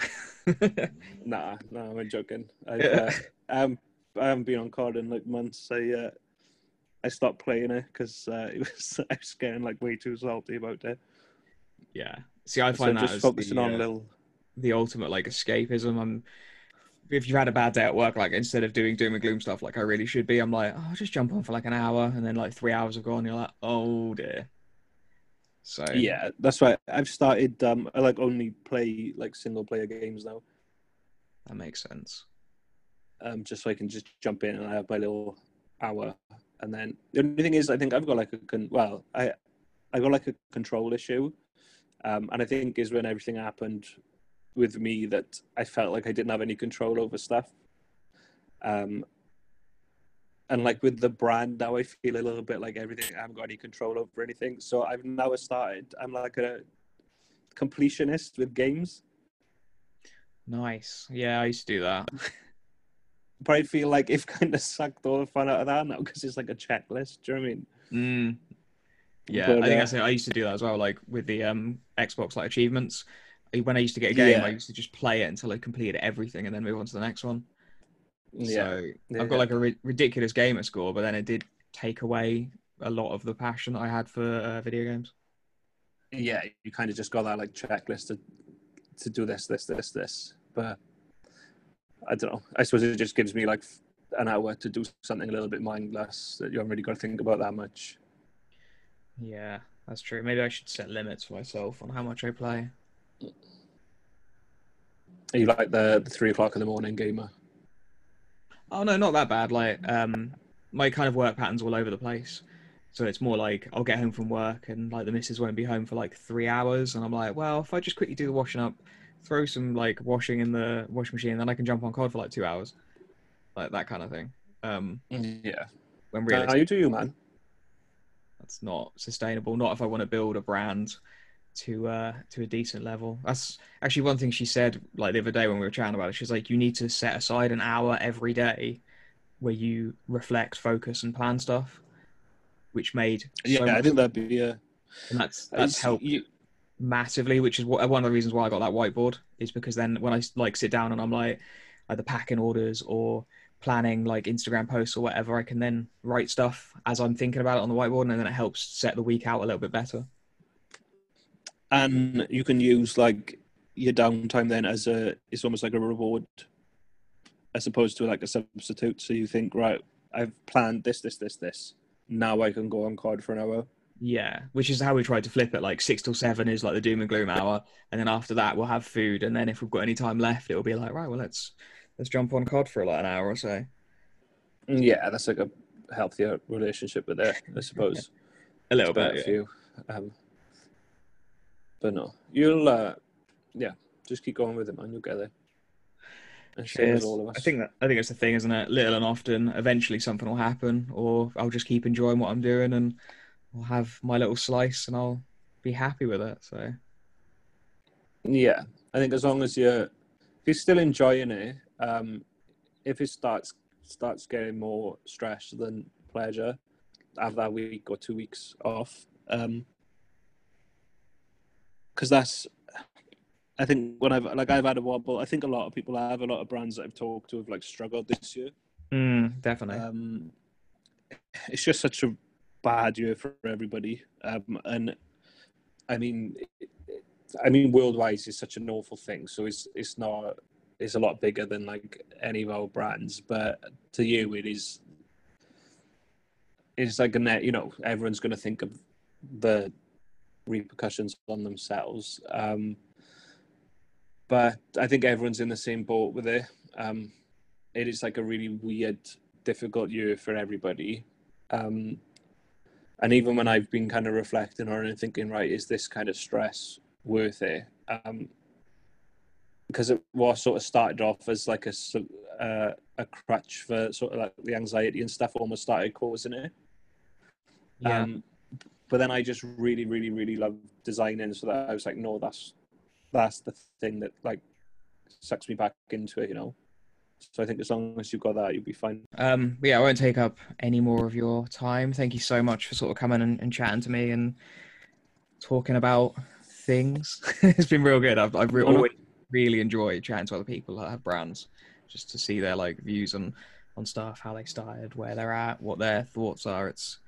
Nah, nah, I'm joking. I, Yeah. uh, um, I haven't been on card in like months. I uh, I stopped playing it because uh, it was I was getting like way too salty about it. yeah. See, I So find that just as focusing the, on uh, little. the ultimate like escapism. I'm if you've had a bad day at work, like instead of doing doom and gloom stuff like I really should be, I'm like, oh, I'll just jump on for like an hour, and then like three hours have gone. You're like, oh dear. So Yeah, that's right. I've started. Um, I like only play like single player games now. that makes sense. um, just so I can just jump in and I have my little hour. And then the only thing is, I think I've got like a con- well, I I got like a control issue, um, and I think is when everything happened with me that I felt like I didn't have any control over stuff. Um, and like with the brand now, I feel a little bit like everything I haven't got any control over anything. So I've now started. I'm like a completionist with games. Nice. Yeah, I used to do that. But I feel like it's kind of sucked all the fun out of that now because it's like a checklist. Do you know what I mean? Mm. Yeah, But, I think uh, it. I used to do that as well, like with the um Xbox like achievements. When I used to get a game, I used to just play it until I completed everything and then move on to the next one. Yeah. So Yeah. I've got like a ri- ridiculous gamer score, but then it did take away a lot of the passion that I had for uh, video games. yeah, you kind of just got that like checklist to to do this, this, this, this. But I don't know. I suppose it just gives me like an hour to do something a little bit mindless that you haven't really got to think about that much. Yeah, that's true. Maybe I should set limits for myself on how much I play. Are you like the, the three o'clock in the morning gamer? Oh no, not that bad. Like, um, my kind of work pattern's all over the place. So it's more like I'll get home from work and like the missus won't be home for like three hours, and I'm like, well, if I just quickly do the washing up, throw some like washing in the washing machine, then I can jump on COD for like two hours, like that kind of thing. Um, Yeah. when Really? really you do you, man. that's not sustainable. Not if I want to build a brand to uh to a decent level. That's actually one thing she said like the other day when we were chatting about it. She's like, you need to set aside an hour every day where you reflect, focus, and plan stuff, which made so Yeah, I think that'd be uh, and that's that's helped You, massively. Which is what, one of the reasons why I got that whiteboard is because then when I like sit down and I'm like either packing orders or planning like Instagram posts or whatever, I can then write stuff as I'm thinking about it on the whiteboard, and then it helps set the week out a little bit better. And you can use like your downtime then as a it's almost like a reward as opposed to like a substitute so you think right i've planned this this this this now i can go on cod for an hour Yeah, which is how we tried to flip it. Like six till seven is like the doom and gloom hour, and then after that we'll have food, and then if we've got any time left, it'll be like right, well let's let's jump on COD for like an hour or so. yeah that's like a healthier relationship with it i suppose A little bit. Yeah. you um but no you'll uh yeah just keep going with it man you'll get there and same as Cheers. all of us I think that I think it's the thing, isn't it? Little and often, eventually something will happen, or I'll just keep enjoying what I'm doing, and I'll have my little slice, and I'll be happy with it. So Yeah, I think as long as you're if you're still enjoying it, um, if it starts starts getting more stress than pleasure, have that week or two weeks off. Um, because that's I think when I've like I've had a wobble. I think a lot of people have a lot of brands that I've talked to have like struggled this year. mm, definitely. Um, it's just such a bad year for everybody, um, and I mean, I mean, worldwide is such an awful thing. So it's it's not it's a lot bigger than like any of our brands, but to you, it is. It's like a net, you know. Everyone's going to think of the repercussions on themselves, um, but I think everyone's in the same boat with it. Um, it is like a really weird, difficult year for everybody. Um, and even when I've been kind of reflecting on it and thinking, right, is this kind of stress worth it? Um, because it was sort of started off as like a uh, a crutch for sort of like the anxiety and stuff, almost started causing it. yeah, Um, but then I just really, really, really love designing, so that I was like, no, that's that's the thing that like sucks me back into it, you know. So I think as long as you've got that, you'll be fine. Um, yeah, I won't take up any more of your time. Thank you so much for sort of coming and, and chatting to me and talking about things. it's been real good. I've, I've re- always really enjoyed chatting to other people that have brands, just to see their like views on on stuff, how they started, where they're at, what their thoughts are. It's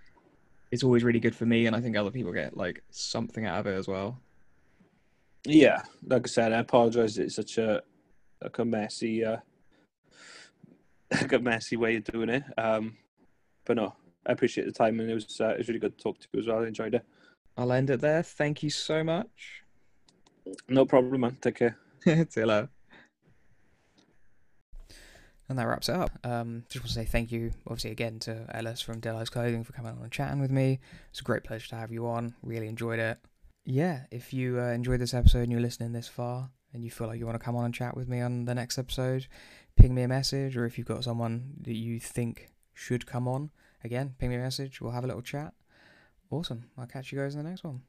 it's always really good for me, and I think other people get like something out of it as well. Yeah, like I said, I apologise. It's such a like a messy, uh, like a messy way of doing it. Um, but no, I appreciate the time, and it was uh, it was really good to talk to you as well. I enjoyed it. I'll end it there. Thank you so much. No problem, man. Take care. See you later. And that wraps it up. Um, just want to say thank you, obviously, again to Ellis from Deli's Clothing for coming on and chatting with me. It's a great pleasure to have you on. Really enjoyed it. Yeah, if you uh, enjoyed this episode and you're listening this far and you feel like you want to come on and chat with me on the next episode, ping me a message. Or if you've got someone that you think should come on, again, ping me a message. We'll have a little chat. Awesome. I'll catch you guys in the next one.